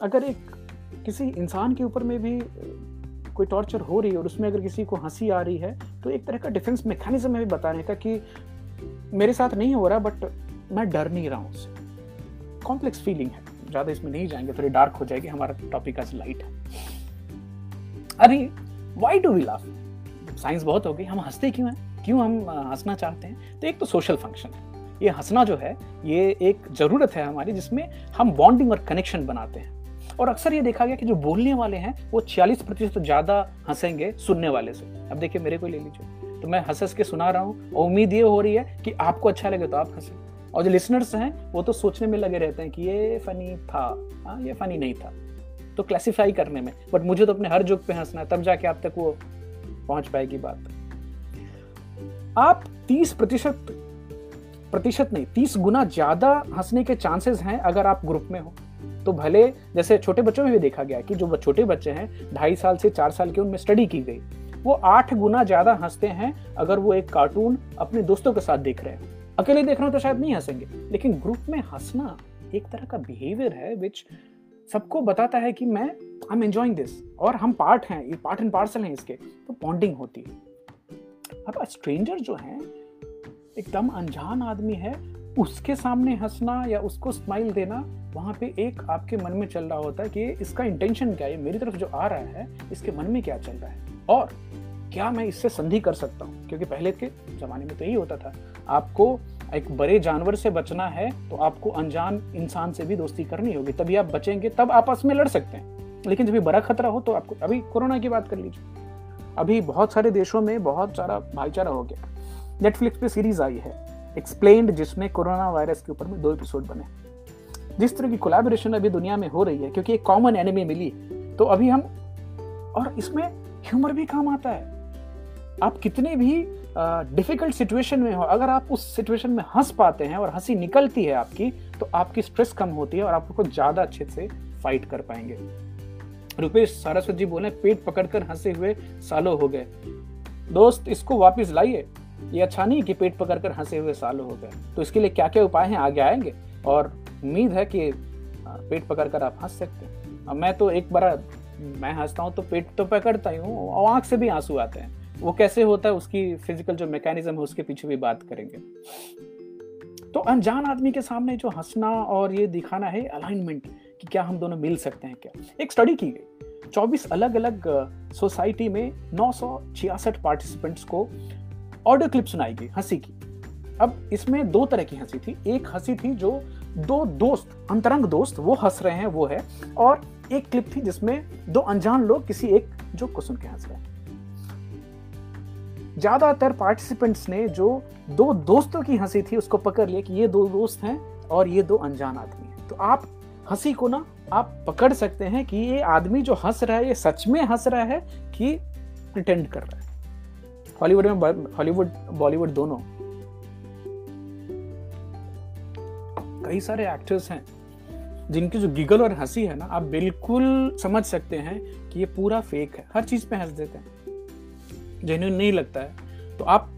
अगर एक किसी इंसान के ऊपर में भी कोई टॉर्चर हो रही है और उसमें अगर किसी को हँसी आ रही है तो एक तरह का डिफेंस मैकेनिज्म है भी बताने का कि मेरे साथ नहीं हो रहा बट मैं डर नहीं रहा हूँ उससे कॉम्प्लेक्स फीलिंग है। ज़्यादा इसमें नहीं जाएँगे, थोड़ी डार्क हो जाएगी हमारा टॉपिक आज लाइट है। अरे why do we laugh science बहुत हो गई, हम हँसते क्यों हैं? क्यों हम हंसना चाहते हैं? तो एक तो सोशल फ़ंक्शन है। ये हंसना जो है, ये एक ज़रूरत है हमारी जिसमें हम बॉन्डिंग और कनेक्शन बनाते हैं। और अक्सर ये देखा गया कि जो बोलने वाले हैं, वो छियालीस प्रतिशत ज़्यादा हंसेंगे सुनने वाले से। अब देखिए मेरे को ले लीजिए। तो मैं हंस हंस के सुना रहा हूँ, उम्मीद ये हो रही है कि आपको अच्छा लगे तो आप हंसे। और जो लिसनर्स हैं, वो तो सोचने में लगे रहते हैं कि ये फनी था हाँ ये फनी नहीं था। तो क्लासिफाई करने में। बट मुझे तो अपने हर जोक पे हंसना है, तब जाके आप तक वो पहुँच पाएगी बात। आप 30 प्रतिशत प्रतिशत नहीं, तीस गुना ज़्यादा हंसने के चांसेस हैं अगर आप ग्रुप में हो। तो भले, जैसे छोटे बच्चों में भी देखा गया कि जो छोटे बच्चे हैं, ढाई साल से चार साल के उनमें स्टडी की गई। वो आठ गुना ज़्यादा हँसते हैं अगर वो एक कार्टून अपने दोस्तों के साथ देख रहे हैं। अकेले देख रहे हो तो शायद नहीं हंसेंगे। लेकिन ग्रुप में हंसना एक तरह का बिहेवियर है विच सबको बताता है कि मैं आई एम एंजॉइंग दिस और हम पार्ट हैं, ये पार्ट एंड पार्सल हैं इसके तो बॉन्डिंग होती है। अब स्ट्रेंजर जो है, एकदम अनजान आदमी है, उसके सामने हंसना या उसको स्माइल देना, वहाँ पे एक आपके मन में चल रहा होता है कि इसका इंटेंशन क्या है? मेरी तरफ़ जो आ रहा है, इसके मन में क्या चल रहा है? और क्या मैं इससे संधि कर सकता हूँ? क्योंकि पहले के जमाने में तो यही होता था। आपको एक बड़े जानवर से बचना है तो आपको अनजान इंसान से भी दोस्ती करनी होगी। तभी आप बचेंगे, तब आपस में लड़ सकते हैं। लेकिन जब बड़ा खतरा हो तो आपको अभी कोरोना की बात कर लीजिए। अभी बहुत सारे देशों में बहुत सारा भाईचारा हो गया। नेटफ्लिक्स पे सीरीज़ आई है एक्सप्लेन्ड जिसमें कोरोना वायरस के ऊपर में दो एपिसोड बने। जिस तरह की कोलैबोरेशन अभी दुनिया में हो रही है, क्योंकि एक कॉमन एनिमी मिली तो अभी हम, और इसमें ह्यूमर भी काम आता है। आप कितने भी डिफ़िकल्ट सिचुएशन में हो, अगर आप उस सिचुएशन में हंस पाते हैं और हँसी निकलती है आपकी तो आपकी स्ट्रेस कम होती है और आप ज़्यादा अच्छे से फाइट कर पाएँगे। रुपेश सारस्वत जी बोले, पेट पकड़कर हंसे हुए सालों हो गए। दोस्त, इसको वापस लाइए। ये अच्छा नहीं कि पेट पकड़कर हंसे हुए सालों हो गए। तो इसके लिए क्या क्या उपाय हैं? आगे आएँगे। और उम्मीद है कि पेट पकड़कर आप हंस सकते हैं। मैं तो एक बार, मैं हंसता हूँ तो पेट तो पकड़ता ही हूँ और आँख से भी आँसू आते हैं। वो कैसे होता है, उसकी फ़िज़िकल जो मैकेनिज्म है, उसके पीछे भी बात करेंगे। तो अनजान आदमी के सामने जो हंसना और ये दिखाना है अलाइनमेंट कि क्या हम दोनों मिल सकते हैं क्या? एक स्टडी की गई। 24 अलग अलग सोसाइटी में नौ सौ छियासठ पार्टिसिपेंट्स को ऑडियो क्लिप सुनाई गई, हँसी की। अब इसमें दो तरह की हँसी थी। एक हँसी थी जो दो दोस्त, अंतरंग दोस्त, वो हंस रहे हैं, वो है, और एक क्लिप थी जिसमें दो अनजान लोग किसी एक जो को सुन के हंस रहे हैं। ज़्यादातर पार्टिसिपेंट्स ने जो दो दोस्तों की हँसी थी, उसको पकड़ लिया कि ये दो दोस्त हैं और ये दो अनजान आदमी हैं। तो आप हँसी को ना, आप पकड़ सकते हैं कि ये आदमी जो हंस रहा है, ये सच में हंस रहा है कि प्रिटेंड कर रहा है। हॉलीवुड में हॉलीवुड बॉलीवुड दोनों। कई सारे एक्टर्स हैं जिनकी जो गिगल और हँसी है ना, आप बिल्कुल समझ सकते हैं कि ये पूरा फेक है। हर चीज़ पे हंस देते हैं। जेन्यून नहीं लगता है। तो आप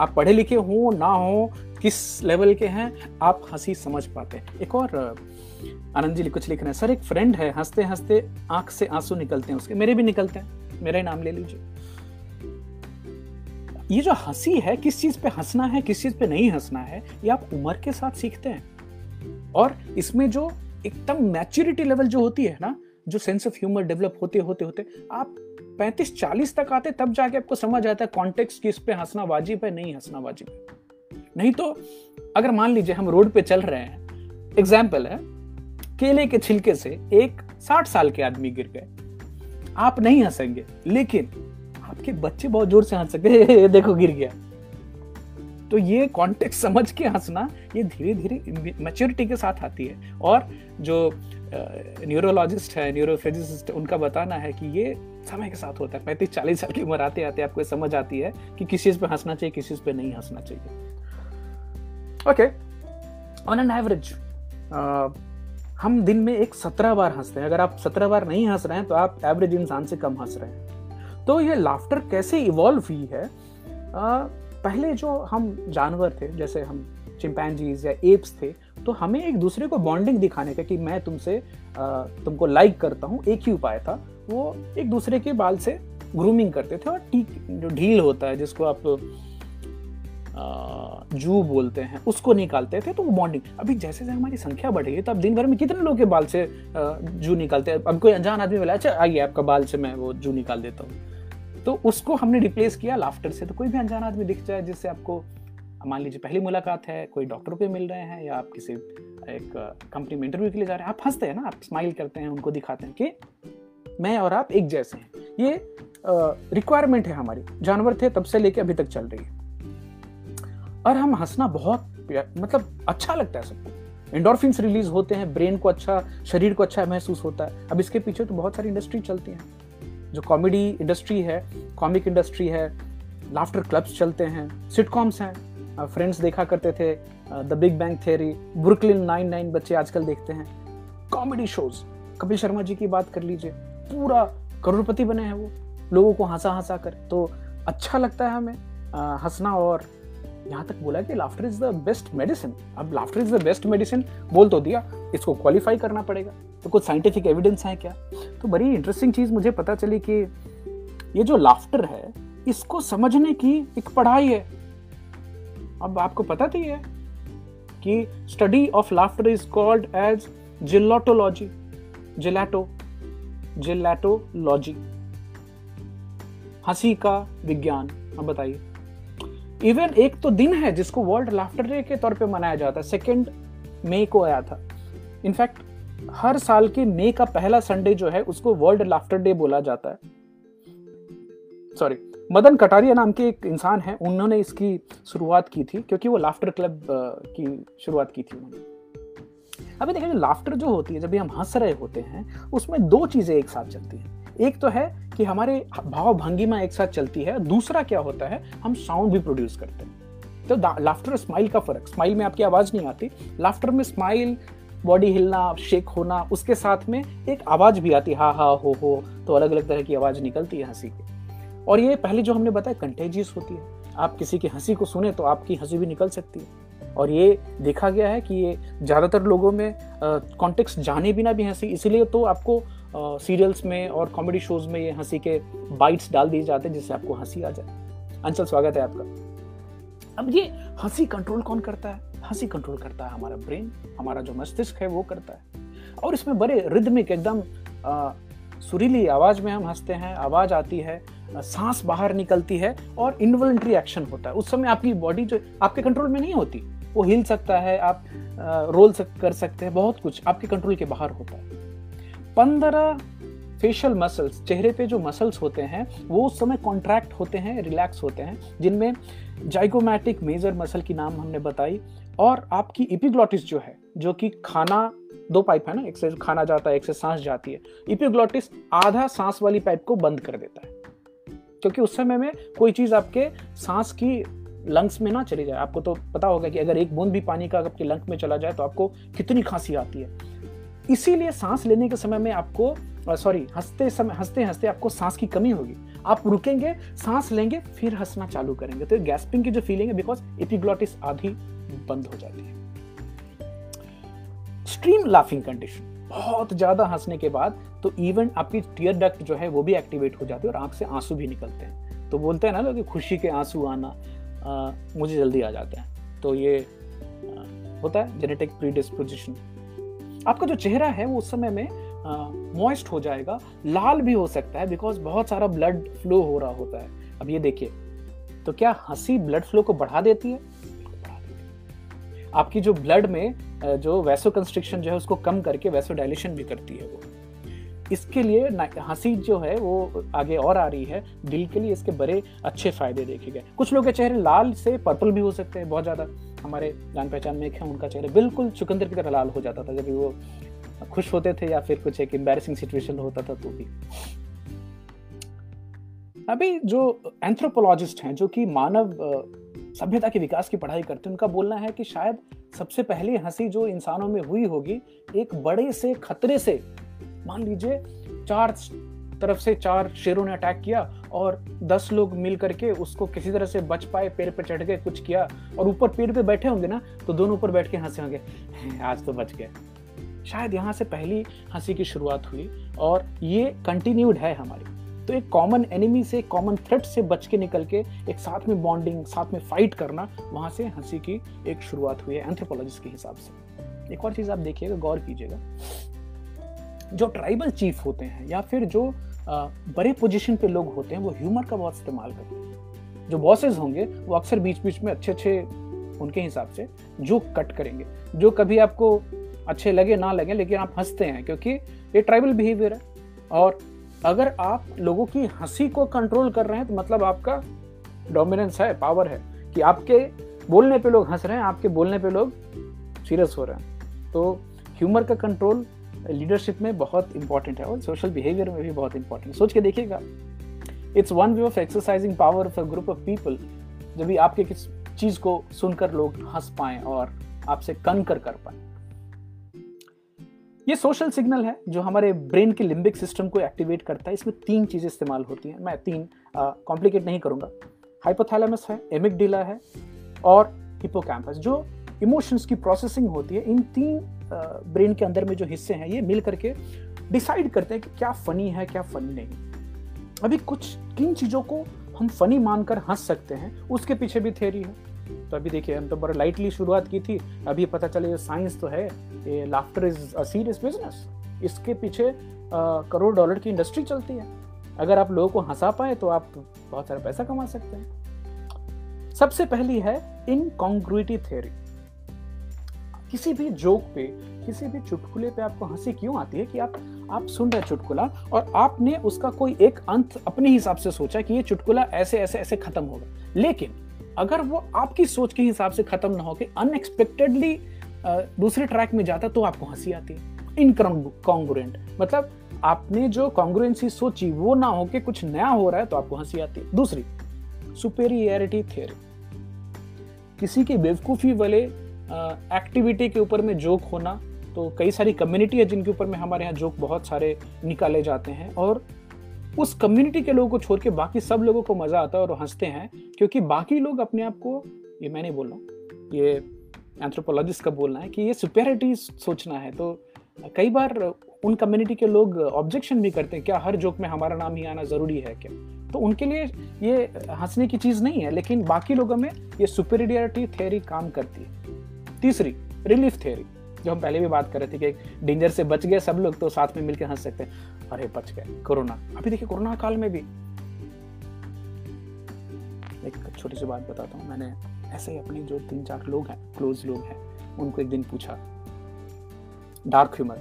आप पढ़े लिखे हो, ना हो, किस लेवल के हैं, आप हँसी समझ पाते हैं। एक और, आनंद जी कुछ लिख रहे हैं, सर, एक फ्रेंड है, हँसते हँसते आँख से आँसू निकलते हैं उसके, मेरे भी निकलते हैं, मेरा ही नाम ले लीजिए। ये जो हँसी है, किस चीज़ पे हंसना है, किस चीज़ पे नहीं हंसना है, ये आप उम्र के साथ सीखते हैं। और इसमें जो एकदम मैच्योरिटी लेवल जो होती है ना, जो सेंस ऑफ़ ह्यूमर डेवलप होते होते होते, आप पैंतीस चालीस तक आते, तब जाके आपको समझ आता है कॉन्टेक्स्ट किस पे हंसना वाजिब है, नहीं हंसना वाजिब है। नहीं तो अगर मान लीजिए हम रोड पे चल रहे हैं एग्ज़ाम्पल है, केले के छिलके से एक साठ साल के आदमी गिर गए। आप नहीं हंसेंगे, लेकिन आपके बच्चे बहुत ज़ोर से हंस सकते देखो गिर गया। तो ये कॉन्टेक्स्ट समझ के हंसना, ये धीरे धीरे मैच्योरिटी के साथ आती है। और जो न्यूरोलॉजिस्ट है न्यूरोफिजिसिस्ट उनका बताना है कि ये समय के साथ होता है। पैंतीस चालीस साल की उम्र आते आते आपको समझ आती है कि किस चीज़ पे हंसना चाहिए किस चीज़ पे नहीं हंसना चाहिए। ओके ऑन एन एवरेज हम दिन में एक सत्रह बार हँसते हैं। अगर आप सत्रह बार नहीं हंस रहे हैं तो आप एवरेज इंसान से कम हंस रहे हैं। तो ये लाफ्टर कैसे इवॉल्व हुई है? uh, पहले जो हम जानवर थे जैसे हम चिंपैनजीज या एप्स थे तो हमें एक दूसरे को बॉन्डिंग दिखाने का कि मैं तुमसे तुमको लाइक करता हूँ, एक ही उपाय था। वो एक दूसरे के बाल से ग्रूमिंग करते थे और टीक जो ढील होता है, जिसको आप जू बोलते हैं, उसको निकालते थे तो वो बॉन्डिंग अभी जैसे जैसे हमारी संख्या बढ़ी है तो अब दिन भर में कितने लोग के बाल से जू निकालते हैं? अब कोई अनजान आदमी बोला अच्छा आइए आपका बाल से मैं वो जू निकाल देता हूँ। तो उसको हमने रिप्लेस किया लाफ्टर से। तो कोई भी अनजान आदमी दिख जाए, जिससे आपको मान लीजिए पहली मुलाकात है, कोई डॉक्टर पे मिल रहे हैं या आप किसी एक कंपनी में इंटरव्यू के लिए जा रहे हैं, आप हँसते हैं ना, आप स्माइल करते हैं, उनको दिखाते हैं कि मैं और आप एक जैसे हैं। ये रिक्वायरमेंट है हमारी। जानवर थे, तब से लेके अभी तक चल रही है। और हम हंसना बहुत मतलब अच्छा लगता है सबको। इंडोरफिन रिलीज़ होते हैं ब्रेन को अच्छा शरीर को अच्छा महसूस होता है। अब इसके पीछे तो बहुत सारी इंडस्ट्री चलती हैं। जो कॉमेडी इंडस्ट्री है कॉमिक इंडस्ट्री है लाफ्टर क्लब्स चलते हैं सिटकॉम्स हैं। फ्रेंड्स देखा करते थे the Big Bang Theory Brooklyn Nine Nine बच्चे आजकल देखते हैं। कॉमेडी शोज़ कपिल शर्मा जी की बात कर लीजिए, पूरा करोड़पति बने हैं वो, लोगों को हंसा हंसा कर। तो अच्छा लगता है हमें हंसना और यहाँ तक बोला कि laughter is the best medicine अब laughter is the best medicine बोल तो दिया, इसको क्वालिफाई करना पड़ेगा। तो कुछ साइंटिफिक एविडेंस है क्या? तो बड़ी इंटरेस्टिंग चीज़ मुझे पता चली कि ये जो लाफ्टर है, इसको समझने की एक पढ़ाई है। अब आपको पता तो है कि study of laughter is called as gelotology gelato gelotology हँसी का विज्ञान। अब बताइए। इवन एक तो दिन है जिसको वर्ल्ड लाफ्टर डे के तौर पे मनाया जाता है। सेकेंड मई को आया था। इनफैक्ट हर साल के मई का पहला संडे जो है, उसको वर्ल्ड लाफ्टर डे बोला जाता है। सॉरी मदन कटारिया नाम के एक इंसान है, उन्होंने इसकी शुरुआत की थी, क्योंकि वो लाफ्टर क्लब की शुरुआत की थी उन्होंने। अभी देखिए लाफ्टर जो होती है, जब भी हम हंस रहे होते हैं, उसमें दो चीज़ें एक साथ चलती हैं। एक तो है कि हमारे भाव भंगिमा एक साथ चलती है, दूसरा क्या होता है, हम साउंड भी प्रोड्यूस करते हैं। तो लाफ्टर स्माइल का फ़र्क स्माइल में आपकी आवाज़ नहीं आती लाफ्टर में स्माइल बॉडी हिलना शेक होना, उसके साथ में एक आवाज़ भी आती, हा हा, हो हो तो अलग अलग तरह की आवाज़ निकलती है हँसी की। और ये पहले जो हमने बताया कंटेजियस होती है। आप किसी की हँसी को सुने तो आपकी हँसी भी निकल सकती है। और ये देखा गया है कि ये ज़्यादातर लोगों में कॉन्टेक्स्ट जाने बिना भी हँसी, इसीलिए तो आपको सीरियल्स में और कॉमेडी शोज़ में ये हँसी के बाइट्स डाल दिए जाते हैं, जिससे आपको हँसी आ जाए। अंचल, स्वागत है आपका। अब ये हँसी कंट्रोल कौन करता है? हँसी कंट्रोल करता है हमारा ब्रेन हमारा जो मस्तिष्क है वो करता है। और इसमें बड़े रिदमिक एकदम सुरीली आवाज़ में हम हँसते हैं, आवाज़ आती है सांस बाहर निकलती है और इनवॉलेंट्री एक्शन होता है। उस समय आपकी बॉडी जो आपके कंट्रोल में नहीं होती। वो हिल सकता है आप रोल सक, कर सकते हैं बहुत कुछ आपके कंट्रोल के बाहर होता है। पंद्रह फेशियल मसल्स चेहरे पे जो मसल्स होते हैं वो उस समय कॉन्ट्रैक्ट होते हैं रिलैक्स होते हैं जिनमें जाइगोमैटिक मेजर मसल की नाम हमने बताई और आपकी इपिग्लॉटिस जो है जो कि खाना दो पाइप है ना एक से खाना जाता है एक से सांस जाती है इपिग्लॉटिस आधा सांस वाली पाइप को बंद कर देता है। क्योंकि उस समय में कोई चीज़ आपके सांस की लंग्स में ना चली जाए। आपको तो पता होगा कि अगर एक बूंद भी पानी का आपके लंग में चला जाए तो आपको कितनी खांसी आती है। इसीलिए सांस लेने के समय में आपको सॉरी हँसते समय हँसते हँसते आपको सांस की कमी होगी। आप रुकेंगे, सांस लेंगे, फिर हंसना चालू करेंगे। तो गैस्पिंग की जो फीलिंग है बिकॉज़ एपिग्लोटिस आधी बंद हो जाती है। एक्सट्रीम लाफिंग कंडीशन बहुत ज़्यादा हंसने के बाद तो इवन आपकी टीयर डक्ट जो है वो भी एक्टिवेट हो जाती है और आँख से आँसू भी निकलते हैं। तो बोलते हैं ना लोग खुशी के आँसू आना आ, मुझे जल्दी आ जाते हैं। तो ये आ, होता है जेनेटिक प्रीडिस्पोजिशन आपका जो चेहरा है वो उस समय में मॉइस्ट हो जाएगा लाल भी हो सकता है बिकॉज़ बहुत सारा ब्लड फ्लो हो रहा होता है। अब ये देखिए तो क्या हँसी ब्लड फ्लो को बढ़ा देती है? आपकी जो ब्लड में जो वैसो कंस्ट्रिक्शन जो है उसको कम करके वैसो डायलेशन भी करती है वो। इसके लिए हँसी जो है वो आगे और आ रही है। दिल के लिए इसके बड़े अच्छे फ़ायदे देखे गए। कुछ लोग के चेहरे लाल से पर्पल भी हो सकते हैं, बहुत ज़्यादा। हमारे जान पहचान में एक है, उनका चेहरा बिल्कुल चुकंदर की तरह लाल हो जाता था। जब वो खुश होते थे या फिर कुछ एक एम्बेरसिंग सिचुएशन होता था तो भी। अभी जो एंथ्रोपोलॉजिस्ट हैं, जो कि मानव सभ्यता के विकास की पढ़ाई करते हैं, उनका बोलना है कि शायद सबसे पहली हँसी जो इंसानों में हुई होगी, एक बड़े से खतरे से मान लीजिए, चार तरफ़ से चार शेरों ने अटैक किया और दस लोग मिल करके उसको किसी तरह से बच पाए, पेड़ पे चढ़ गए कुछ किया और ऊपर पेड़ पे बैठे होंगे ना तो दोनों ऊपर बैठ के हंसे होंगे। आज तो बच गए। शायद यहाँ से पहली हँसी की शुरुआत हुई और ये कंटिन्यूड है हमारी। तो एक कॉमन एनिमी से कॉमन थ्रेट से बच के निकल के एक साथ में बॉन्डिंग साथ में फाइट करना, वहाँ से हँसी की एक शुरुआत हुई है एंथ्रोपोलॉजिस्ट के हिसाब से। एक और चीज़ आप देखिएगा, गौर कीजिएगा। जो ट्राइबल चीफ होते हैं या फिर जो बड़े पोजीशन पे लोग होते हैं, वो ह्यूमर का बहुत इस्तेमाल करते हैं। जो बॉसेस होंगे, वो अक्सर बीच बीच में अच्छे अच्छे उनके हिसाब से जो कट करेंगे, जो कभी आपको अच्छे लगे, ना लगे, लेकिन आप हँसते हैं, क्योंकि ये ट्राइबल बिहेवियर है। और अगर आप लोगों की हँसी को कंट्रोल कर रहे हैं तो मतलब आपका डोमिनेंस है पावर है, कि आपके बोलने पे लोग हंस रहे हैं, आपके बोलने पे लोग सीरियस हो रहे हैं। तो ह्यूमर का कंट्रोल लीडरशिप में बहुत इंपॉर्टेंट है और सोशल बिहेवियर में भी बहुत इंपॉर्टेंट सोच के देखिएगा। It's one way of exercising power of a group of people जब भी आपके किस चीज़ को सुनकर लोग हंस पाए और आपसे कनकर कर पाए। ये सोशल सिग्नल है जो हमारे ब्रेन के लिम्बिक सिस्टम को एक्टिवेट करता है। इसमें तीन चीज़ें इस्तेमाल होती हैं। मैं तीन कॉम्प्लिकेट नहीं करूँगा। हाइपोथैलेमस है एमिकडिला है और हिपोकैम्पस जो इमोशंस की प्रोसेसिंग होती है, इन तीन ब्रेन के अंदर में जो हिस्से हैं, ये मिल करके डिसाइड करते हैं कि क्या फनी है, क्या फनी नहीं। अभी कुछ, किन चीज़ों को हम फनी मानकर हंस सकते हैं, उसके पीछे भी थेरी है। तो अभी देखिए, हम तो बड़ा लाइटली शुरुआत की थी, अभी पता चले ये साइंस तो है, ये laughter is a serious business इसके पीछे करोड़ डॉलर की इंडस्ट्री चलती है। अगर आप लोगों को हंसा पाए तो आप बहुत सारा पैसा कमा सकते हैं। सबसे पहली है इनकॉन्ग्रुइटी थ्योरी किसी भी जोक पे, किसी भी चुटकुले पे आपको हँसी क्यों आती है कि आप आप सुन रहे चुटकुला और आपने उसका कोई एक अंत अपने हिसाब से सोचा कि ये चुटकुला ऐसे ऐसे ऐसे खत्म होगा। लेकिन अगर वो आपकी सोच के हिसाब से खत्म ना होकर अनएक्सपेक्टेडली दूसरे ट्रैक में जाता तो आपको हँसी आती। है इनकॉन्ग्रुएंट मतलब आपने जो कॉन्ग्रुएंसी सोची वो ना होके कुछ नया हो रहा है तो आपको हँसी आती। है दूसरी सुपेरियरिटी थियरी किसी की बेवकूफ़ी वाले एक्टिविटी के ऊपर में जोक होना तो कई सारी कम्युनिटी है जिनके ऊपर में हमारे यहाँ जोक बहुत सारे निकाले जाते हैं और उस कम्युनिटी के लोगों को छोड़ के बाकी सब लोगों को मज़ा आता है और हँसते हैं, क्योंकि बाकी लोग अपने आप को, ये मैं नहीं बोल रहा हूँ, ये एंथ्रोपोलॉजिस्ट का बोलना है कि ये सुपेरिटी सोचना है। तो कई बार उन कम्युनिटी के लोग ऑब्जेक्शन भी करते हैं, क्या हर जोक में हमारा नाम ही आना ज़रूरी है क्या? तो उनके लिए ये हंसने की चीज़ नहीं है, लेकिन बाकी लोगों में ये सुपेरियरिटी थ्योरी काम करती है। तीसरी रिलीफ थ्योरी जो हम पहले भी बात कर रहे थे कि डेंजर से बच गए सब लोग तो साथ में मिलकर हंस सकते हैं। अरे, बच गए, कोरोना। अभी देखिए, कोरोना काल में भी। एक छोटी सी बात बताता हूँ, मैंने ऐसे ही अपने जो तीन चार लोग हैं क्लोज लोग हैं, उनको एक दिन पूछा। डार्क ह्यूमर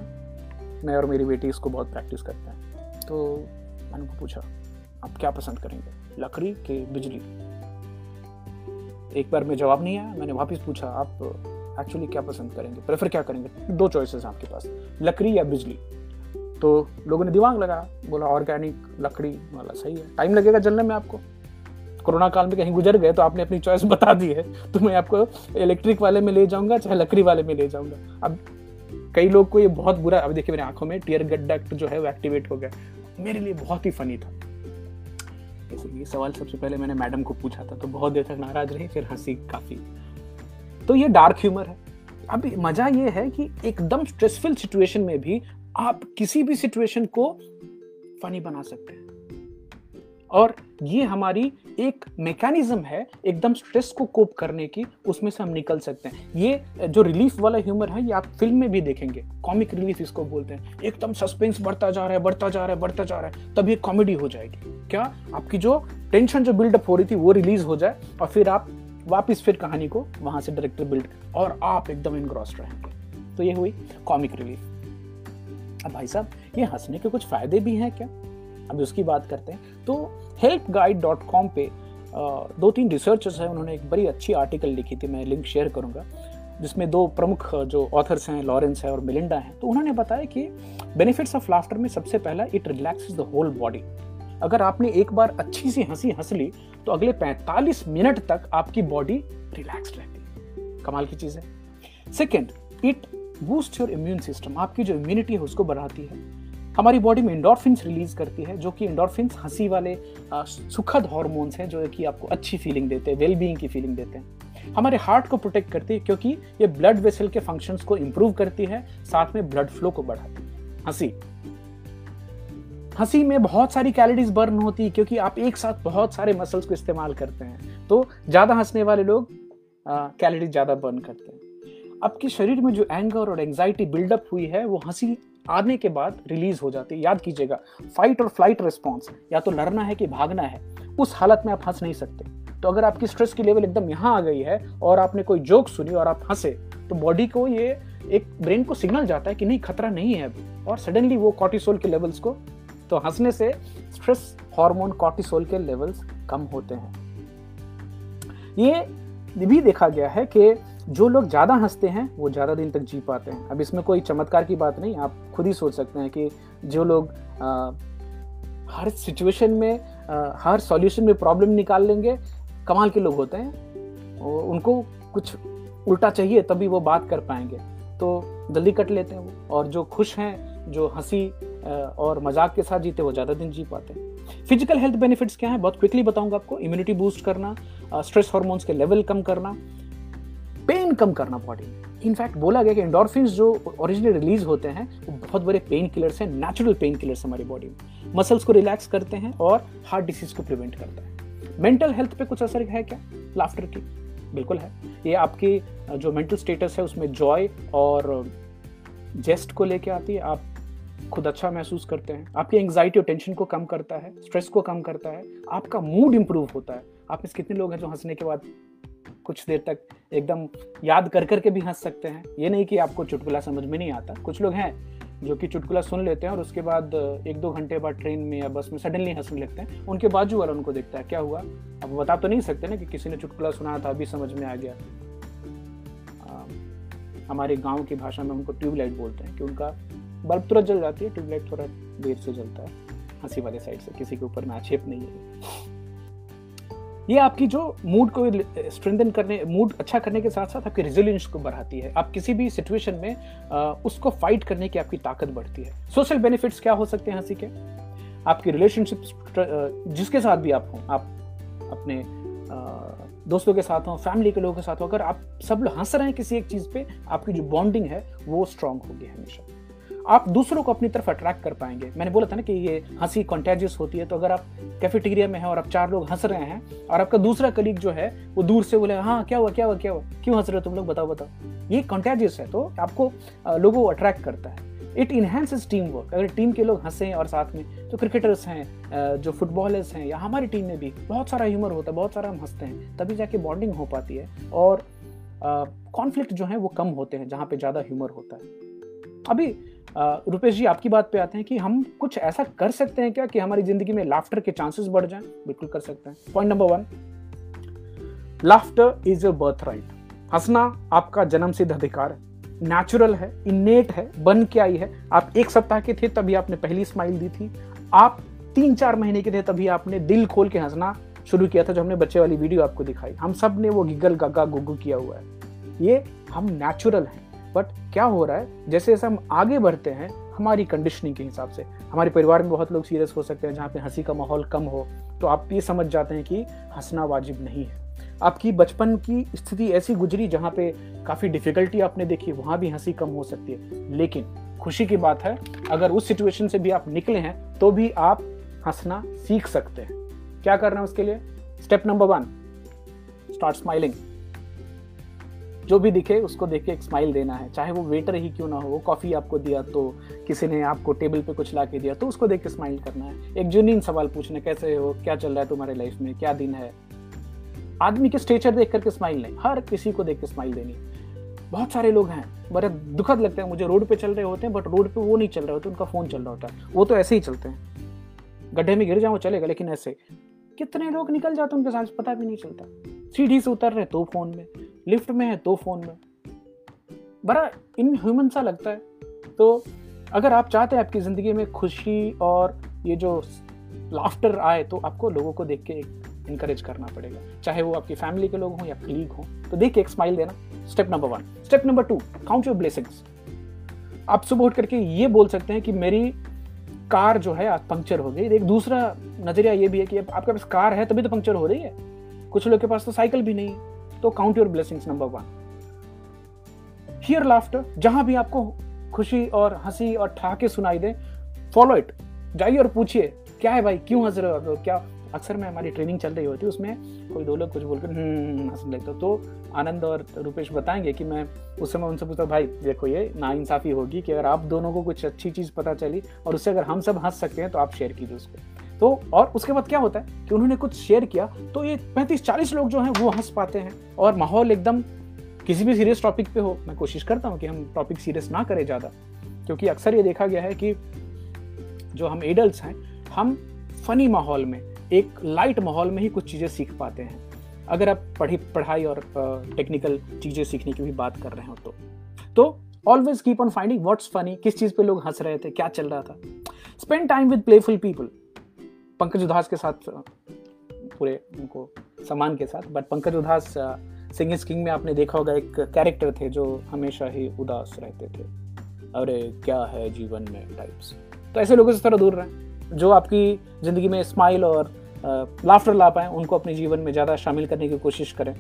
मैं और मेरी बेटी इसको बहुत प्रैक्टिस करते हैं। तो मैंने उनको पूछा, आप क्या पसंद करेंगे, लकड़ी के बिजली? एक बार में जवाब नहीं आया, मैंने वापस पूछा, आप एक्चुअली क्या पसंद करेंगे? प्रेफर क्या करेंगे? दो चॉइसेस आपके पास, लकड़ी या बिजली। तो लोगों ने दिमाग लगा बोला ऑर्गेनिक लकड़ी वाला सही है। टाइम लगेगा जलने में आपको। कोरोना काल में कहीं गुजर गए तो आपने अपनी चॉइस बता दी है। तो मैं आपको इलेक्ट्रिक वाले में ले जाऊँगा, चाहे लकड़ी वाले में ले जाऊँगा। अब कई लोग को ये बहुत बुरा, अब देखिए मेरी आँखों में टीयर गड्डक्ट जो है वो एक्टिवेट हो गया। मेरे लिए बहुत ही फनी था। ये सवाल सबसे पहले मैंने मैडम को पूछा था तो बहुत देर तक नाराज़ रही, फिर हँसी काफ़ी। तो ये डार्क ह्यूमर है। अब मज़ा ये है कि एकदम स्ट्रेसफुल सिचुएशन में भी आप किसी भी सिचुएशन को फनी बना सकते हैं। और ये हमारी एक मैकेनिज्म है एकदम स्ट्रेस को कोप करने की, उसमें से हम निकल सकते हैं। ये जो रिलीफ वाला ह्यूमर है, ये आप फ़िल्म में भी देखेंगे। कॉमिक रिलीफ इसको बोलते हैं। एकदम सस्पेंस बढ़ता जा रहा है, बढ़ता जा रहा है, बढ़ता जा रहा है ये कॉमेडी हो जाएगी। क्या? आपकी जो टेंशन जो बिल्डअप हो रही थी, वो रिलीज़ हो जाए और फिर आप वापिस फिर कहानी को वहाँ से डायरेक्टर बिल्ड और आप एकदम इनग्रॉस्ड रहेंगे। तो ये हुई कॉमिक रिलीफ अब भाई साहब, ये हंसने के कुछ फ़ायदे भी हैं क्या? अभी उसकी बात करते हैं। तो हेल्प गाइड डॉट कॉम पे दो तीन रिसर्चर्स हैं, उन्होंने एक बड़ी अच्छी आर्टिकल लिखी थी, मैं लिंक शेयर करूँगा, जिसमें दो प्रमुख जो ऑथर्स हैं लॉरेंस है और मिलिंडा हैं। तो उन्होंने बताया कि बेनिफिट्स ऑफ़ लाफ्टर में सबसे पहला it relaxes the whole body अगर आपने एक बार अच्छी सी हँसी हंस ली तो अगले 45 मिनट तक आपकी बॉडी रिलैक्स रहती है। कमाल की चीज़ है। Second it boost your immune system आपकी जो इम्यूनिटी है उसको बढ़ाती है। हमारी बॉडी में इंडोरफिन्स रिलीज़ करती है जो कि इंडोरफिन्स हँसी वाले आ, सुखद हॉर्मोन्स हैं जो कि आपको अच्छी फीलिंग देते हैं वेल बीइंग की फीलिंग देते हैं। हमारे हार्ट को प्रोटेक्ट करती है क्योंकि ये ब्लड वेसल के फ़ंक्शंस को इंप्रूव करती है साथ में ब्लड फ्लो को बढ़ाती है। हँसी। हँसी में बहुत सारी कैलोरीज बर्न होती है क्योंकि आप एक साथ बहुत सारे मसल्स को इस्तेमाल करते हैं। तो ज़्यादा हंसने वाले लोग कैलोरीज ज़्यादा बर्न करते हैं। आपके शरीर में जो एंगर और एंजाइटी बिल्डअप हुई है, वो हँसी आने के बाद रिलीज़ हो जाती है। याद कीजिएगा फाइट और फ़्लाइट रिस्पॉन्स या तो लड़ना है कि भागना है, उस हालत में आप हंस नहीं सकते। तो अगर आपकी स्ट्रेस की लेवल एकदम यहाँ आ गई है और आपने कोई जोक सुनी और आप हंसे तो बॉडी को ये एक ब्रेन को सिग्नल जाता है कि नहीं, खतरा नहीं है अभी। और सडनली वो कॉर्टिसोल के लेवल्स को तो हंसने से स्ट्रेस हार्मोन कॉर्टिसोल के लेवल्स कम होते हैं। ये भी देखा गया है कि जो लोग ज़्यादा हँसते हैं वो ज़्यादा दिन तक जी पाते हैं। अब इसमें कोई चमत्कार की बात नहीं आप खुद ही सोच सकते हैं कि जो लोग आ, हर सिचुएशन में आ, हर सॉल्यूशन में प्रॉब्लम निकाल लेंगे कमाल के लोग होते हैं। उनको कुछ उल्टा चाहिए तभी वो बात कर पाएँगे। तो जल्दी कट लेते हैं वो। और जो खुश हैं जो हँसी और मज़ाक के साथ जीते, वो ज़्यादा दिन जी पाते हैं। फ़िज़िकल हेल्थ बेनिफिट्स क्या है? बहुत क्विकली बताऊँगा आपको। इम्यूनिटी बूस्ट करना स्ट्रेस हार्मोन्स के लेवल कम करना पेन कम करना बॉडी में। इनफैक्ट बोला गया कि इंडोरफिन जो ओरिजिनली रिलीज़ होते हैं, वो बहुत बड़े पेन किलर्स हैं नेचुरल पेन किलर्स हमारी बॉडी में। मसल्स को रिलैक्स करते हैं और हार्ट डिसीज को प्रिवेंट करता है। मेंटल हेल्थ पे कुछ असर है क्या? लाफ्टर की। बिल्कुल है। ये आपकी जो मेंटल स्टेटस है, उसमें जॉय और जेस्ट को लेके आती है। आप खुद अच्छा महसूस करते हैं। आपकी एंग्जाइटी और टेंशन को कम करता है स्ट्रेस को कम करता है, आपका मूड इम्प्रूव होता है। आप में कितने लोग हैं जो हंसने के बाद कुछ देर तक एकदम याद कर कर के भी हंस सकते हैं? ये नहीं कि आपको चुटकुला समझ में नहीं आता। कुछ लोग हैं जो कि चुटकुला सुन लेते हैं और उसके बाद एक दो घंटे बाद ट्रेन में या बस में सडनली हंसने लगते हैं। उनके बाजू वाला उनको देखता है, क्या हुआ? अब बता तो नहीं सकते ना कि किसी ने चुटकुला सुना था, अभी समझ में आ गया। हमारे गाँव की भाषा में उनको ट्यूबलाइट बोलते हैं कि उनका बल्ब तुरंत जल जाती है ट्यूबलाइट थोड़ा देर से जलता है। हँसी वाले साइड से किसी के ऊपर में आक्षेप नहीं है ये आपकी जो मूड को स्ट्रेंथन करने मूड अच्छा करने के साथ साथ आपके रेजिलियंस को बढ़ाती है। आप किसी भी सिचुएशन में आ, उसको फाइट करने की आपकी ताकत बढ़ती है। सोशल बेनिफिट्स क्या हो सकते हैं हँसी के? आपकी रिलेशनशिप जिसके साथ भी आप हों आप अपने आ, दोस्तों के साथ हों फैमिली के लोगों के साथ हो अगर आप सब लोग हंस रहे हैं किसी एक चीज़ पे आपकी जो बॉन्डिंग है वो स्ट्रांग होगी हमेशा। आप दूसरों को अपनी तरफ़ अट्रैक्ट कर पाएँगे। मैंने बोला था ना कि ये हँसी कॉन्टेजियस होती है तो अगर आप कैफेटेरिया में हैं और आप चार लोग हंस रहे हैं और आपका दूसरा कलीग जो है, वो दूर से बोले हाँ क्या हुआ क्या हुआ क्या हुआ? क्यों हंस रहे हो तुम लोग? बताओ बताओ। ये कॉन्टेजियस है तो आपको लोगों को अट्रैक्ट करता है। इट इन्हेंसेस टीम वर्क अगर टीम के लोग हंसे और साथ में तो क्रिकेटर्स हैं जो फुटबॉलर्स हैं या हमारी टीम में भी बहुत सारा ह्यूमर होता है, बहुत सारा हम हँसते हैं, तभी जाके बॉन्डिंग हो पाती है और कॉन्फ्लिक्ट जो है वो कम होते हैं, जहाँ पे ज़्यादा ह्यूमर होता है। अभी रुपेश जी, आपकी बात पे आते हैं कि हम कुछ ऐसा कर सकते हैं क्या कि हमारी ज़िंदगी में लाफ्टर के चांसेस बढ़ जाएँ? बिल्कुल कर सकते हैं। Point number one laughter is your birth right हंसना आपका जन्म सिद्ध अधिकार है। नेचुरल है इनेट है, बन के आई है। आप एक सप्ताह के थे, तभी आपने पहली स्माइल दी थी। आप तीन चार महीने के थे, तभी आपने दिल खोल के हंसना शुरू किया था, जो हमने बच्चे वाली वीडियो आपको दिखाई। हम सबने वो गिगल गगा गुगू किया हुआ है। ये हम नेचुरल हैं। बट क्या हो रहा है? जैसे जैसे हम आगे बढ़ते हैं, हमारी कंडीशनिंग के हिसाब से, हमारे परिवार में बहुत लोग सीरियस हो सकते हैं जहाँ पे हँसी का माहौल कम हो तो आप ये समझ जाते हैं कि हंसना वाजिब नहीं है। आपकी बचपन की स्थिति ऐसी गुजरी जहाँ पे काफ़ी डिफिकल्टी आपने देखी, वहाँ भी हँसी कम हो सकती है। लेकिन खुशी की बात है, अगर उस सिचुएशन से भी आप निकले हैं तो भी आप हंसना सीख सकते हैं। क्या करना है उसके लिए? Step number one start smiling जो भी दिखे, उसको देख के एक स्माइल देना है। चाहे वो वेटर ही क्यों ना हो, वो कॉफ़ी आपको दिया तो किसी ने आपको टेबल पे कुछ ला के दिया तो उसको देख के स्माइल करना है। एक जुनीन सवाल पूछना, कैसे हो, क्या चल रहा है तुम्हारे लाइफ में, क्या दिन है? आदमी के स्टेचर देख करके स्माइल नहीं, हर किसी को देख के स्माइल देनी। बहुत सारे लोग हैं, बड़े दुखद लगते हैं, मुझे रोड पे चल रहे होते हैं बट रोड पे वो नहीं चल रहे होते, उनका फ़ोन चल रहा होता है। वो तो ऐसे ही चलते हैं। गड्ढे में गिर जाओ चलेगा, लेकिन ऐसे। कितने लोग निकल जाते उनके साथ, पता भी नहीं चलता। सीढ़ी से उतर रहे तो फ़ोन में। लिफ्ट में है तो फ़ोन में। बड़ा इनह्यूमन सा लगता है। तो अगर आप चाहते हैं आपकी ज़िंदगी में खुशी और ये जो लाफ्टर आए तो आपको लोगों को देख के इंकरेज करना पड़ेगा। चाहे वो आपकी फैमिली के लोग हों या कलीग हों। तो देख के एक स्माइल देना। Step number one step number two count your blessings आप सुबह उठ करके ये बोल सकते हैं कि मेरी कार जो है, आज पंक्चर हो गई। एक दूसरा नज़रिया ये भी है कि आपके पास कार है, तभी तो पंक्चर हो रही है। कुछ लोग के पास तो साइकिल भी नहीं है। तो count your blessings number one here laughter जहाँ भी आपको खुशी और हँसी और ठहाके सुनाई दे फॉलो इट जाइए और पूछिए क्या है भाई क्यों हंस रहे हो क्या अक्सर में हमारी ट्रेनिंग चल रही होती है उसमें कोई दो लोग कुछ बोलकर हम्म, हंसने लगते तो आनंद और रुपेश बताएँगे कि मैं उस समय उनसे पूछता भाई देखो ये नाइंसाफ़ी होगी कि अगर आप दोनों को कुछ अच्छी चीज़ पता चली और उससे अगर हम सब हंस सकते हैं तो आप शेयर कीजिए उसको। तो और उसके बाद क्या होता है कि उन्होंने कुछ शेयर किया तो ये पैंतीस चालीस लोग जो हैं, वो हंस पाते हैं और माहौल एकदम किसी भी सीरियस टॉपिक पे हो। मैं कोशिश करता हूँ कि हम टॉपिक सीरियस ना करें ज़्यादा, क्योंकि अक्सर ये देखा गया है कि जो हम एडल्ट हैं, हम फनी माहौल में, एक लाइट माहौल में ही कुछ चीज़ें सीख पाते हैं। अगर आप पढ़ी, पढ़ाई और टेक्निकल चीज़ें सीखने की भी बात कर रहे हो तो। तो always keep on finding what's funny किस चीज़ पे लोग हंस रहे थे, क्या चल रहा था। Spend time with playful people Pankaj Udhas के साथ, पूरे उनको सम्मान के साथ but Pankaj Singh is king में आपने देखा होगा एक कैरेक्टर थे जो हमेशा ही उदास रहते थे। अरे, क्या है जीवन में टाइप्स तो ऐसे लोगों से थोड़ा दूर रहें, जो आपकी ज़िंदगी में स्माइल और लाफ्टर ला पाए, उनको अपने जीवन में ज़्यादा शामिल करने की कोशिश करें।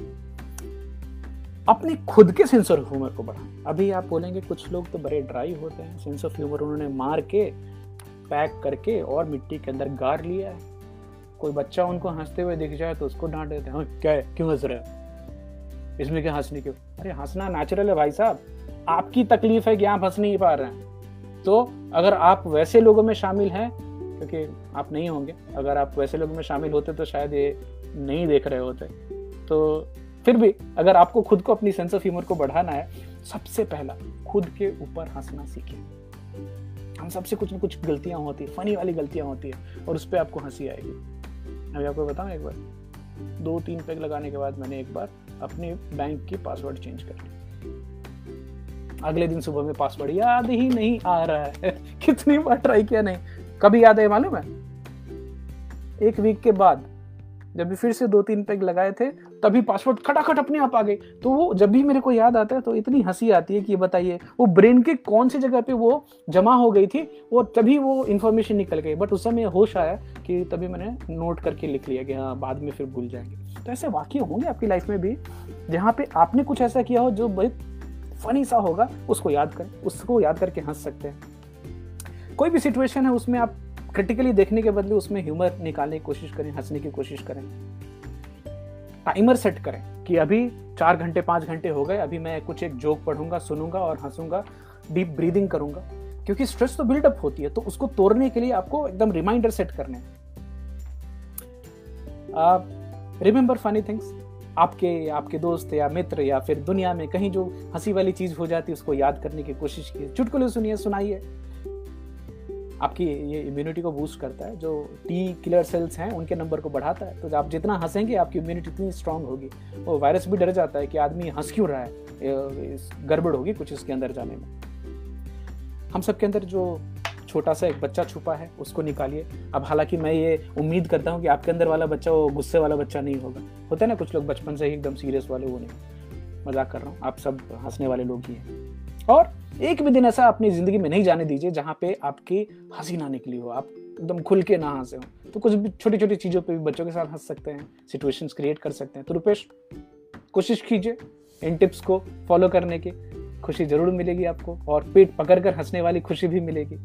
अपने खुद के सेंस ऑफ़ ह्यूमर को बढ़ाएँ। अभी आप बोलेंगे, कुछ लोग तो बड़े ड्राई होते हैं सेंस ऑफ़ ह्यूमर उन्होंने मार के पैक करके और मिट्टी के अंदर गाड़ लिया है। कोई बच्चा उनको हँसते हुए दिख जाए तो उसको डांट देते हैं हाँ, क्या है? क्यों हंस रहे हैं? इसमें क्या हंसने क्यों अरे हंसना नेचुरल है भाई साहब। आपकी तकलीफ़ है कि आप हंस नहीं पा रहे हैं। तो अगर आप वैसे लोगों में शामिल हैं क्योंकि आप नहीं होंगे अगर आप वैसे लोगों में शामिल होते तो शायद ये नहीं देख रहे होते। तो फिर भी अगर आपको खुद को अपनी सेंस ऑफ़ ह्यूमर को बढ़ाना है सबसे पहला खुद के ऊपर हंसना सीखें। हम सबसे कुछ न कुछ गलतियाँ होती है, फनी वाली गलतियाँ होती है, और उस पर आपको हँसी आएगी। अभी आपको बताऊँ एक बार? दो तीन पैग लगाने के बाद मैंने एक बार अपने बैंक की पासवर्ड चेंज कर ली। अगले दिन सुबह में पासवर्ड याद ही नहीं आ रहा है। कितनी बार ट्राई किया नहीं? कभी याद है, मालूम है? एक वीक के बाद, जब भी फिर से दो तीन पैग लगाए थे तभी पासवर्ड खटाखट अपने आप आ गए तो वो जब भी मेरे को याद आता है तो इतनी हँसी आती है कि बताइए। वो ब्रेन के कौन सी जगह पे वो जमा हो गई थी वो तभी वो इन्फॉर्मेशन निकल गई। बट उस समय होश आया कि तभी मैंने नोट करके लिख लिया कि हाँ बाद में फिर भूल जाएँगे। तो ऐसे वाक्य होंगे आपकी लाइफ में भी, जहाँ पे आपने कुछ ऐसा किया हो जो बहुत फनी सा होगा, उसको याद करें, उसको याद करके हंस सकते हैं। कोई भी सिचुएशन है, उसमें आप क्रिटिकली देखने के बदले उसमें ह्यूमर निकालने की कोशिश करें, हंसने की कोशिश करें। टाइमर सेट करें कि अभी चार घंटे, पाँच घंटे हो गए, अभी मैं कुछ एक जोक पढ़ूँगा, सुनूँगा और हंसूँगा, डीप ब्रीदिंग करूँगा। क्योंकि स्ट्रेस तो बिल्डअप होती है तो उसको तोड़ने के लिए आपको एकदम रिमाइंडर सेट करने रिमेंबर फनी थिंग्स, आपके आपके दोस्त या मित्र या फिर दुनिया में कहीं जो हँसी वाली चीज़ हो जाती है, उसको याद करने की कोशिश की चुटकुले सुनिए, सुनाइए। आपकी ये इम्यूनिटी को बूस्ट करता है, जो टी किलर सेल्स हैं, उनके नंबर को बढ़ाता है। तो आप जितना हंसेंगे, आपकी इम्यूनिटी इतनी स्ट्रांग होगी। वो वायरस भी डर जाता है कि आदमी हंस क्यों रहा है गड़बड़ होगी कुछ इसके अंदर जाने में। हम सब के अंदर जो छोटा सा एक बच्चा छुपा है, उसको निकालिए। अब हालाँकि मैं ये उम्मीद करता हूँ कि आपके अंदर वाला बच्चा, वो गुस्से वाला बच्चा नहीं होगा। होता है ना, कुछ लोग बचपन से ही एकदम सीरियस वाले, वो नहीं। मज़ाक कर रहा हूँ, आप सब हंसने वाले लोग ही हैं। और एक भी दिन ऐसा अपनी ज़िंदगी में नहीं जाने दीजिए जहाँ पे आपकी हँसी ना निकली हो, आप एकदम खुल के ना हंसे हो। तो कुछ भी छोटी छोटी चीज़ों पे भी बच्चों के साथ हंस सकते हैं सिचुएशंस क्रिएट कर सकते हैं। तो रुपेश, कोशिश कीजिए इन टिप्स को फॉलो करने की। खुशी ज़रूर मिलेगी आपको और पेट पकड़ कर हंसने वाली खुशी भी मिलेगी।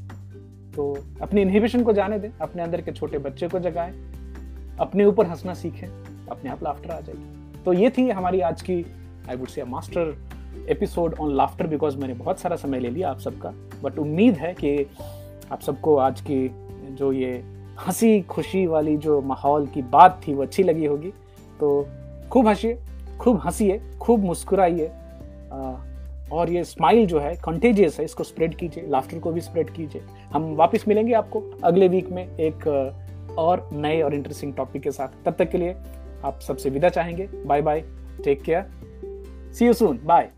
तो अपनी इनहिबिशन को जाने दें, अपने अंदर के छोटे बच्चे को जगाएँ, अपने ऊपर हंसना सीखें, अपने आप लाफ्टर आ जाएगी। तो ये थी हमारी आज की I would say master episode on laughter because मैंने बहुत सारा समय ले लिया आप सबका। बट उम्मीद है कि आप सबको आज की जो ये हँसी, खुशी वाली जो माहौल की बात थी वो अच्छी लगी होगी। तो खूब हंसिए, खूब हंसीए, खूब मुस्कुराइए। और ये स्माइल जो है कंटेजियस है, इसको स्प्रेड कीजिए लाफ्टर को भी स्प्रेड कीजिए। हम वापस मिलेंगे आपको अगले वीक में एक और नए और इंटरेस्टिंग टॉपिक के साथ। तब तक के लिए आप सबसे विदा चाहेंगे। Bye bye take care see you soon bye